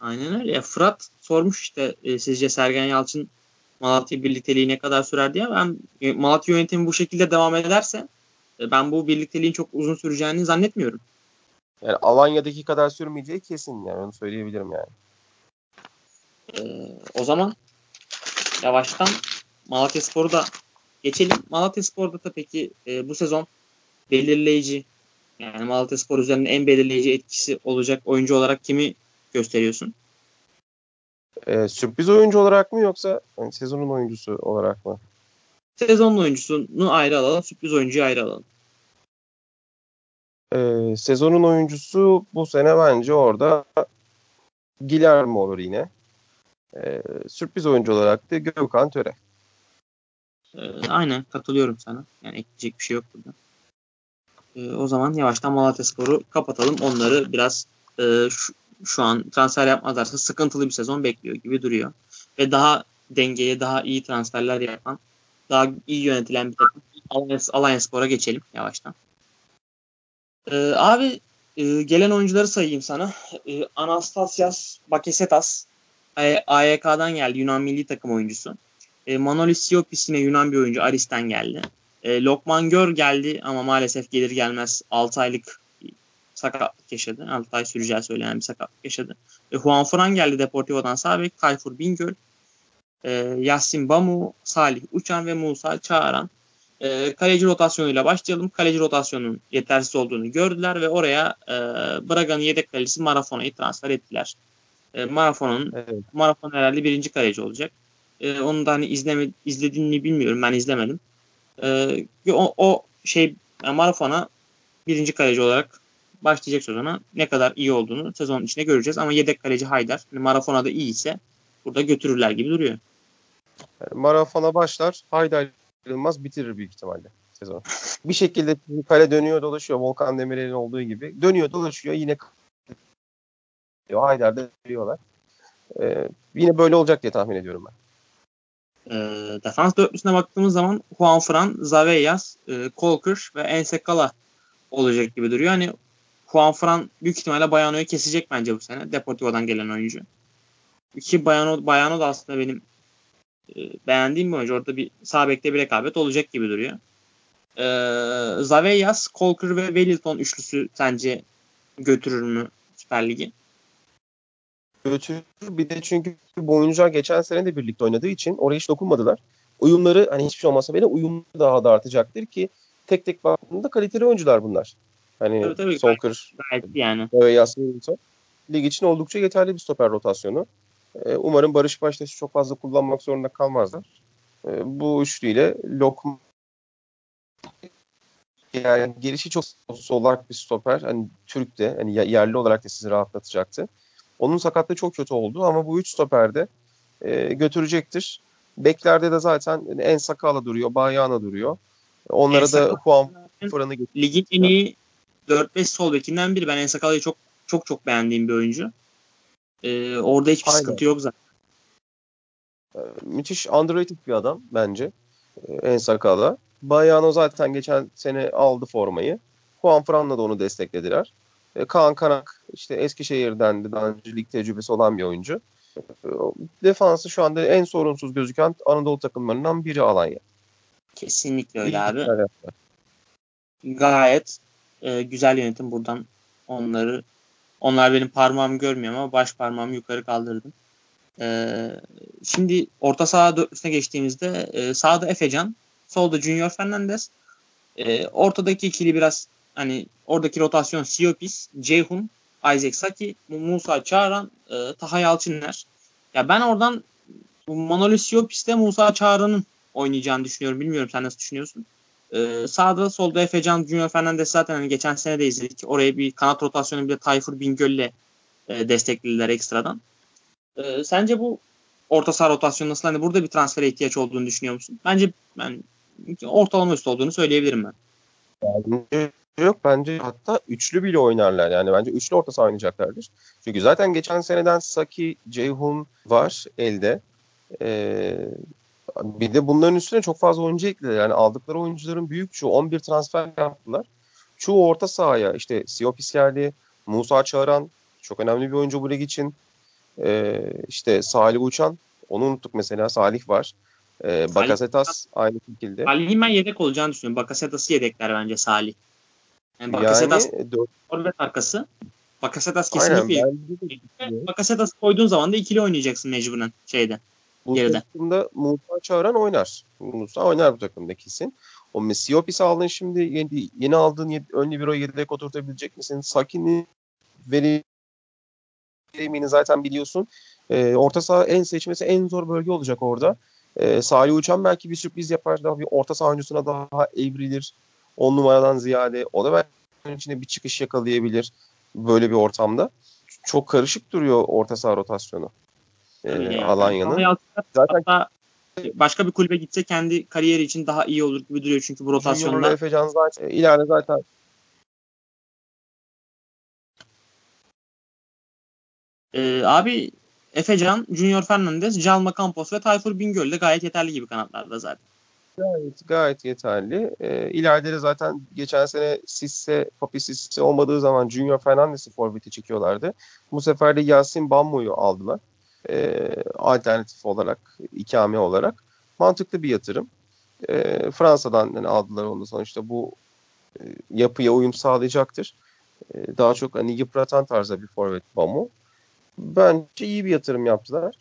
Aynen öyle. Ya Fırat sormuş işte e, sizce Sergen Yalçın Malatya birlikteliği ne kadar sürer diye. Ben e, Malatya yönetimi bu şekilde devam ederse e, ben bu birlikteliğin çok uzun süreceğini zannetmiyorum. Yani Alanya'daki kadar sürmeyeceği kesin yani onu söyleyebilirim yani. Ee, o zaman yavaştan Malatya Spor'u da geçelim. Malatya Spor'da da peki e, bu sezon belirleyici yani Malatya Spor üzerinde en belirleyici etkisi olacak oyuncu olarak kimi gösteriyorsun? Ee, sürpriz oyuncu olarak mı yoksa yani sezonun oyuncusu olarak mı? Sezonun oyuncusunu ayrı alalım, sürpriz oyuncuyu ayrı alalım. Ee, sezonun oyuncusu bu sene bence orada Guillermo olur yine. Ee, sürpriz oyuncu olarak da Gökhan Töre. Ee, aynen katılıyorum sana. Yani ekleyecek bir şey yok burada. Ee, o zaman yavaştan Malatya Sporu kapatalım. Onları biraz e, şu, şu an transfer yapmazlarsa sıkıntılı bir sezon bekliyor gibi duruyor. Ve daha dengeye daha iyi transferler yapan, daha iyi yönetilen bir takım. Alliance, Spor'a geçelim yavaştan. Ee, abi e, gelen oyuncuları sayayım sana. E, Anastasias Bakesetas AYK'dan geldi. Yunan milli takım oyuncusu. E, Manolis Siopis yine Yunan bir oyuncu. Aris'ten geldi. E, Lokman Gör geldi ama maalesef gelir gelmez 6 aylık sakatlık yaşadı. 6 ay süreceği söylenen bir sakatlık yaşadı. E, Juan Fran geldi Deportivo'dan sağ bek. Tayfur Bingöl. E, Yasin Bamu, Salih Uçan ve Musa Çağaran. E, kaleci rotasyonuyla başlayalım. Kaleci rotasyonunun yetersiz olduğunu gördüler ve oraya e, Braga'nın yedek kalecisi Marafona'yı transfer ettiler. E, Marafona'nın evet. Marafon herhalde birinci kaleci olacak. E, onu da hani izleme, izlediğini bilmiyorum. Ben izlemedim. E, o, o şey yani Marafon'a birinci kaleci olarak başlayacak sezona ne kadar iyi olduğunu sezonun içinde göreceğiz. Ama yedek kaleci Haydar hani Marafon'a da iyi ise burada götürürler gibi duruyor. Marafona başlar. Haydar Yılmaz bitirir büyük ihtimalle sezon. [laughs] bir şekilde kale dönüyor dolaşıyor. Volkan Demirel'in olduğu gibi. Dönüyor dolaşıyor yine Haydar da veriyorlar. Ee, yine böyle olacak diye tahmin ediyorum ben. E, defans dörtlüsüne baktığımız zaman Juan Fran, Zaveyas, e, Kolker ve Ensekala olacak gibi duruyor. Hani Juan Fran büyük ihtimalle Bayano'yu kesecek bence bu sene. Deportivo'dan gelen oyuncu. Ki Bayano, Bayano da aslında benim e, beğendiğim bir oyuncu. Orada bir sağ bir rekabet olacak gibi duruyor. E, Zaveyas, Kolker ve Wellington üçlüsü sence götürür mü Süper Ligi? Götürür. Bir de çünkü bu oyuncular geçen sene de birlikte oynadığı için oraya hiç dokunmadılar. Uyumları hani hiçbir şey olmasa bile uyum daha da artacaktır ki tek tek baktığında kaliteli oyuncular bunlar. Hani tabii, tabii, Solker, gayet yani. ve Yasin Lig için oldukça yeterli bir stoper rotasyonu. Ee, umarım Barış Baştaş'ı çok fazla kullanmak zorunda kalmazlar. Ee, bu üçlüyle Lokman yani gelişi çok solak bir stoper. Hani Türk de hani yerli olarak da sizi rahatlatacaktı. Onun sakatlığı çok kötü oldu ama bu üç stoperde e, götürecektir. Beklerde de zaten en sakala duruyor, Bayana duruyor. Onlara da Juan Fıran'ı getiriyor. Ligin en iyi 4-5 sol bekinden biri. Ben en sakalıyı çok çok çok beğendiğim bir oyuncu. Ee, orada hiçbir Aynen. sıkıntı yok zaten. Ee, müthiş underrated bir adam bence. Ee, en sakala. Bayano zaten geçen sene aldı formayı. Juan Fran'la da onu desteklediler. Ee, Kaan Kanak işte Eskişehir'den de daha önce lig tecrübesi olan bir oyuncu. Defansı şu anda en sorunsuz gözüken Anadolu takımlarından biri Alanya. Kesinlikle öyle abi. Gayet e, güzel yönetim buradan onları onlar benim parmağımı görmüyor ama baş parmağımı yukarı kaldırdım. E, şimdi orta saha dörtlüsüne geçtiğimizde e, sağda Efecan, solda Junior Fernandez. E, ortadaki ikili biraz hani oradaki rotasyon Siopis, Ceyhun, Isaac Saki, Musa Çağran, e, Taha Yalçınlar. Ya ben oradan Manoli Siopis'te Musa Çağran'ın oynayacağını düşünüyorum. Bilmiyorum sen nasıl düşünüyorsun? Ee, sağda solda Efecan Junior Fernandez zaten hani geçen sene de izledik. Oraya bir kanat rotasyonu bir de Tayfur Bingöl'le e, desteklediler ekstradan. E, sence bu orta saha rotasyonu nasıl? Hani burada bir transfere ihtiyaç olduğunu düşünüyor musun? Bence ben ortalama üstü olduğunu söyleyebilirim ben. Yok. Bence hatta üçlü bile oynarlar. Yani bence üçlü orta saha oynayacaklardır. Çünkü zaten geçen seneden Saki, Ceyhun var elde. Ee, bir de bunların üstüne çok fazla oyuncu eklediler. Yani aldıkları oyuncuların büyük çoğu 11 transfer yaptılar. Çoğu orta sahaya işte Siopis geldi, Musa Çağıran çok önemli bir oyuncu bu lig için. Ee, işte Salih Uçan onu unuttuk mesela Salih var. Ee, Bakasetas aynı şekilde. Salih'in ben yedek olacağını düşünüyorum. Bakasetas'ı yedekler bence Salih. Yani Bakasetas yani, forvet arkası. Bakasetas kesinlikle Aynen, Bakasetas koyduğun zaman da ikili oynayacaksın mecburen şeyde. Bu geride. takımda Musa Çağıran oynar. Musa oynar bu takımda kesin. O Mesiopis aldın şimdi yeni, yeni aldığın yedi, ön libero yedek oturtabilecek misin? Sakin'i verimini zaten biliyorsun. E, orta saha en seçmesi en zor bölge olacak orada. E, Salih Uçan belki bir sürpriz yapar. Daha bir orta saha oyuncusuna daha evrilir. On numaradan ziyade. O da belki içinde bir çıkış yakalayabilir böyle bir ortamda. Çok karışık duruyor orta saha rotasyonu e, yani. Alanya'nın. Zaten hatta başka bir kulübe gitse kendi kariyeri için daha iyi olur gibi duruyor çünkü bu rotasyonda. Junior Efecan zaten ileride zaten Ee, abi Efecan, Junior Fernandez, Calma Campos ve Tayfur Bingöl de gayet yeterli gibi kanatlarda zaten. Gayet, gayet yeterli. Ee, ileride de zaten geçen sene Sisse, Papi Sisse olmadığı zaman Junior Fernandez'i forveti çekiyorlardı. Bu sefer de Yasin Bammo'yu aldılar e, alternatif olarak, ikame olarak mantıklı bir yatırım. E, Fransa'dan yani aldılar onu sonuçta bu e, yapıya uyum sağlayacaktır. E, daha çok hani yıpratan tarzda bir forvet Bamu. Bence iyi bir yatırım yaptılar.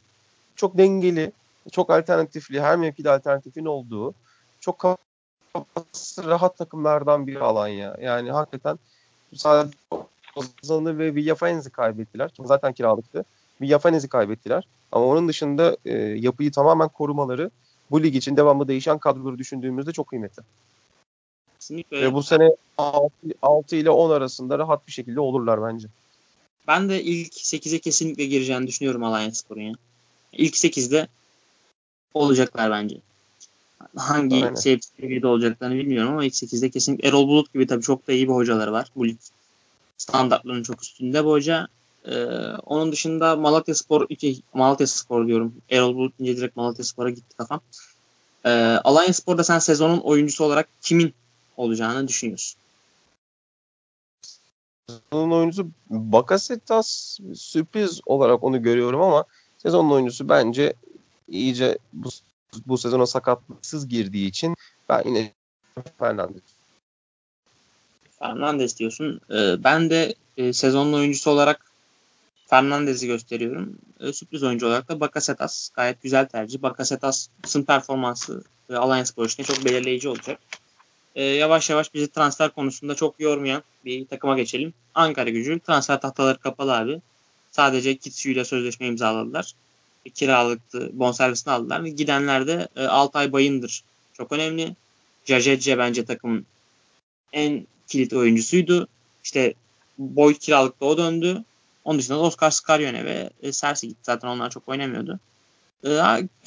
Çok dengeli, çok alternatifli, her mevkide alternatifin olduğu, çok kafası rahat takımlardan bir alan ya. Yani hakikaten sadece Ozan'ı ve Villafenzi kaybettiler. Zaten kiralıktı bir Yafanez'i kaybettiler. Ama onun dışında e, yapıyı tamamen korumaları bu lig için devamlı değişen kadroları düşündüğümüzde çok kıymetli. Kesinlikle. Ve bu sene 6, 6 ile 10 arasında rahat bir şekilde olurlar bence. Ben de ilk 8'e kesinlikle gireceğini düşünüyorum Alliance Spor'un ya. İlk 8'de olacaklar bence. Hangi Aynen. seviyede olacaklarını bilmiyorum ama ilk 8'de kesinlikle Erol Bulut gibi tabii çok da iyi bir hocaları var. Bu lig standartlarının çok üstünde bu hoca. Ee, onun dışında Malatya Spor, iki, Malatya Spor diyorum. Erol Bulut ince direkt Malatya Spor'a gitti kafam. Ee, Alliance Spor'da sen sezonun oyuncusu olarak kimin olacağını düşünüyorsun? Sezonun oyuncusu Bakasetas sürpriz olarak onu görüyorum ama sezonun oyuncusu bence iyice bu, bu sezona sakatlıksız girdiği için ben yine Fernandes. Fernandes diyorsun. Ee, ben de e, sezonun oyuncusu olarak Fernandes'i gösteriyorum. E, sürpriz oyuncu olarak da Bakasetas. Gayet güzel tercih. Bakasetas'ın performansı e, Alliance Spor için çok belirleyici olacak. E, yavaş yavaş bizi transfer konusunda çok yormayan bir takıma geçelim. Ankara gücü. Transfer tahtaları kapalı abi. Sadece Kitsu ile sözleşme imzaladılar. Kiralıktı. Bonservisini aldılar. Ve gidenler de e, Altay Bayındır. Çok önemli. Jajece bence takımın en kilit oyuncusuydu. İşte Boyd kiralıkta o döndü. Onun dışında da Oscar Scarione ve e, Sersi gitti. Zaten onlar çok oynamıyordu. E,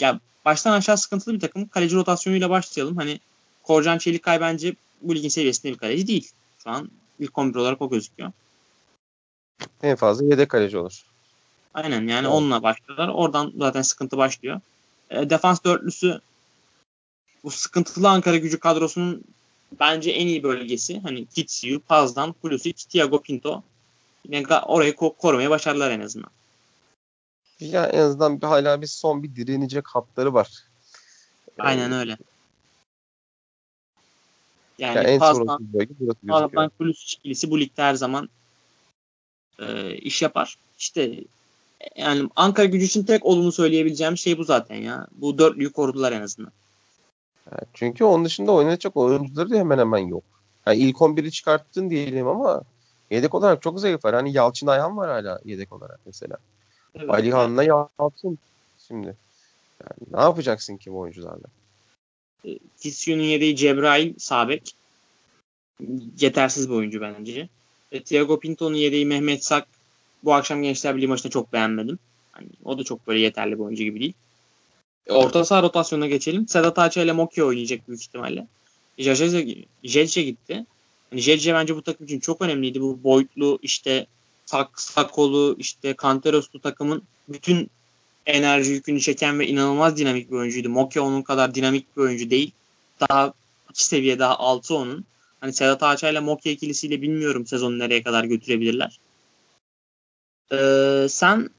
ya baştan aşağı sıkıntılı bir takım. Kaleci rotasyonuyla başlayalım. Hani Korcan Çelikay bence bu ligin seviyesinde bir kaleci değil. Şu an ilk 11 olarak o gözüküyor. En fazla yedek kaleci olur. Aynen yani onunla başlıyorlar. Oradan zaten sıkıntı başlıyor. E, defans dörtlüsü bu sıkıntılı Ankara gücü kadrosunun bence en iyi bölgesi. Hani Kitsiu, Pazdan, Pulisic, Thiago Pinto. Yine orayı ko- korumaya başardılar en azından. Ya en azından bir, hala bir son bir direnecek hatları var. Aynen öyle. Yani, yani en Pazdan, Pazdan Pulisic ikilisi bu ligde her zaman e, iş yapar. İşte yani Ankara gücü için tek olumlu söyleyebileceğim şey bu zaten ya. Bu dörtlüyü korudular en azından. Çünkü onun dışında oynayacak oyuncuları da hemen hemen yok. Yani ilk 11'i çıkarttın diyelim ama yedek olarak çok zayıf var. Hani Yalçın Ayhan var hala yedek olarak mesela. Evet, Alihan'la evet. Yalçın şimdi. Yani ne yapacaksın ki bu oyuncularla? Kisyu'nun yedeği Cebrail Sabek. Yetersiz bir oyuncu bence. E, Thiago Pinto'nun yedeği Mehmet Sak. Bu akşam Gençler Birliği maçında çok beğenmedim. Hani o da çok böyle yeterli bir oyuncu gibi değil. E, orta saha rotasyonuna geçelim. Sedat Ağaçay ile Moki oynayacak büyük ihtimalle. Jelce gitti. Yani Jelce bence bu takım için çok önemliydi. Bu boyutlu işte sak, sakolu işte Kanteroslu takımın bütün enerji yükünü çeken ve inanılmaz dinamik bir oyuncuydu. Moki onun kadar dinamik bir oyuncu değil. Daha iki seviye daha altı onun. Hani Sedat Ağaçay ile Moki ikilisiyle bilmiyorum sezonu nereye kadar götürebilirler. Ee, sen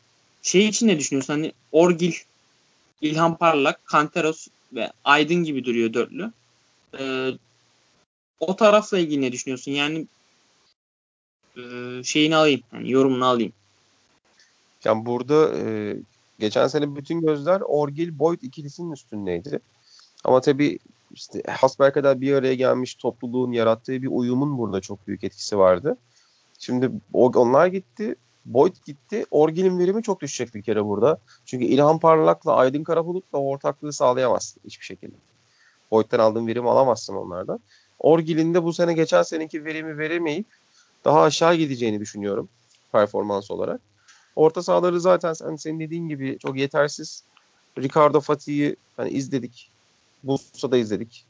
şey için ne düşünüyorsun? Hani Orgil, İlhan Parlak, Kanteros ve Aydın gibi duruyor dörtlü. Ee, o tarafla ilgili ne düşünüyorsun? Yani e, şeyini alayım, yani yorumunu alayım. Yani burada e, geçen sene bütün gözler Orgil Boyd ikilisinin üstündeydi. Ama tabii işte hasbelkader bir araya gelmiş topluluğun yarattığı bir uyumun burada çok büyük etkisi vardı. Şimdi onlar gitti. Boyd gitti. Orgil'in verimi çok düşecek bir kere burada. Çünkü İlhan Parlak'la Aydın Karabulut'la ortaklığı sağlayamazsın hiçbir şekilde. Boyd'dan aldığın verimi alamazsın onlardan. Orgil'in de bu sene geçen seneki verimi veremeyip daha aşağı gideceğini düşünüyorum performans olarak. Orta sahaları zaten sen senin dediğin gibi çok yetersiz. Ricardo Fatih'i hani izledik. Bursa'da izledik.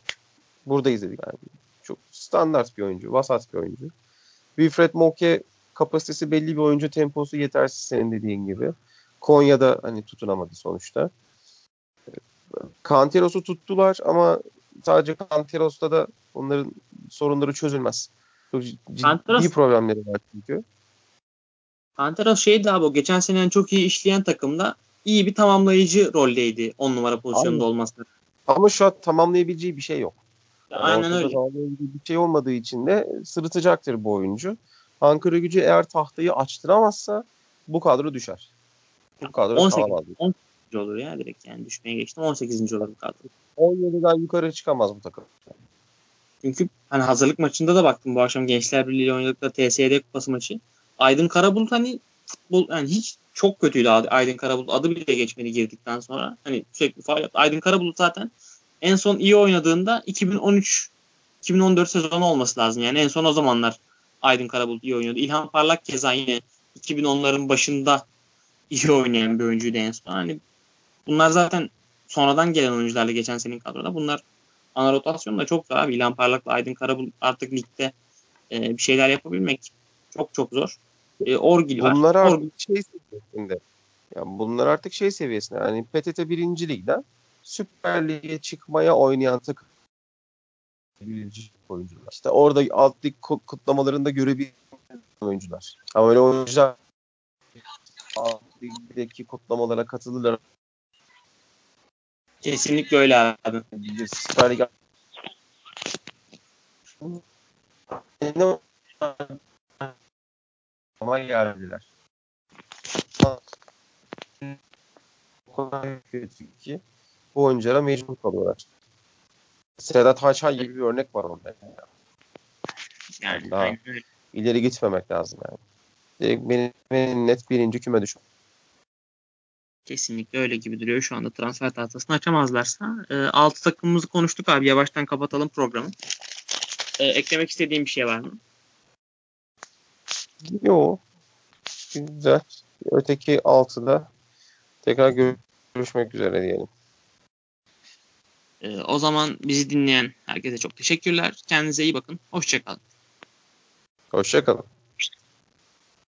Burada izledik. Yani çok standart bir oyuncu. Vasat bir oyuncu. Wilfred Moke kapasitesi belli bir oyuncu temposu yetersiz senin dediğin gibi. Konya'da hani tutunamadı sonuçta. Kanteros'u tuttular ama sadece Kanteros'ta da onların sorunları çözülmez. Çok ciddi Kanteros, problemleri var çünkü. Kanteros şeydi abi o geçen sene çok iyi işleyen takımda iyi bir tamamlayıcı roldeydi 10 numara pozisyonunda Aynen. olması. Ama şu an tamamlayabileceği bir şey yok. Yani Aynen öyle. Bir şey olmadığı için de sırıtacaktır bu oyuncu. Ankara gücü eğer tahtayı açtıramazsa bu kadro düşer. Bu kadro 18, kalamaz. 18 olur ya direkt yani düşmeye geçtim. 18. olur bu kadro. 17'den yukarı çıkamaz bu takım. Çünkü hani hazırlık maçında da baktım bu akşam Gençler Birliği oynadıkları TSD kupası maçı. Aydın Karabulut hani futbol yani hiç çok kötüydü Aydın Karabulut. Adı bile geçmedi girdikten sonra. Hani sürekli faal yaptı. Aydın Karabulut zaten en son iyi oynadığında 2013 2014 sezonu olması lazım. Yani en son o zamanlar Aydın Karabulut iyi oynuyordu. İlhan Parlak keza yine 2010'ların başında iyi oynayan bir oyuncuydu en son. Hani bunlar zaten sonradan gelen oyuncularla geçen senin kadroda. Bunlar ana rotasyonda çok zor abi. İlhan Parlak'la Aydın Karabulut artık ligde e, bir şeyler yapabilmek çok çok zor. E, Orgil var. Bunlar artık Orgil. şey seviyesinde. Yani bunlar artık şey seviyesinde. Yani PTT 1. Lig'den Süper Lig'e çıkmaya oynayan takım birinci oyuncular. İşte orada alt lig ku- kutlamalarında görebildiğim oyuncular. Ama öyle oyuncular alt ligdeki kutlamalara katılırlar. Kesinlikle öyle abi. Süper Lig ne ama geldiler. O kadar kötü ki bu oyunculara mecbur kalıyorlar. Sedat Haçay gibi bir örnek var orada. Yani Daha- öyle. İleri gitmemek lazım yani. Benim, benim net birinci küme düşün. Kesinlikle öyle gibi duruyor. Şu anda transfer tahtasını açamazlarsa. E, 6 takımımızı konuştuk abi. Yavaştan kapatalım programı. E, eklemek istediğim bir şey var mı? Yo. Güzel. Öteki altıda tekrar gör- görüşmek üzere diyelim. E, o zaman bizi dinleyen herkese çok teşekkürler. Kendinize iyi bakın. Hoşçakalın. Hoşçakalın.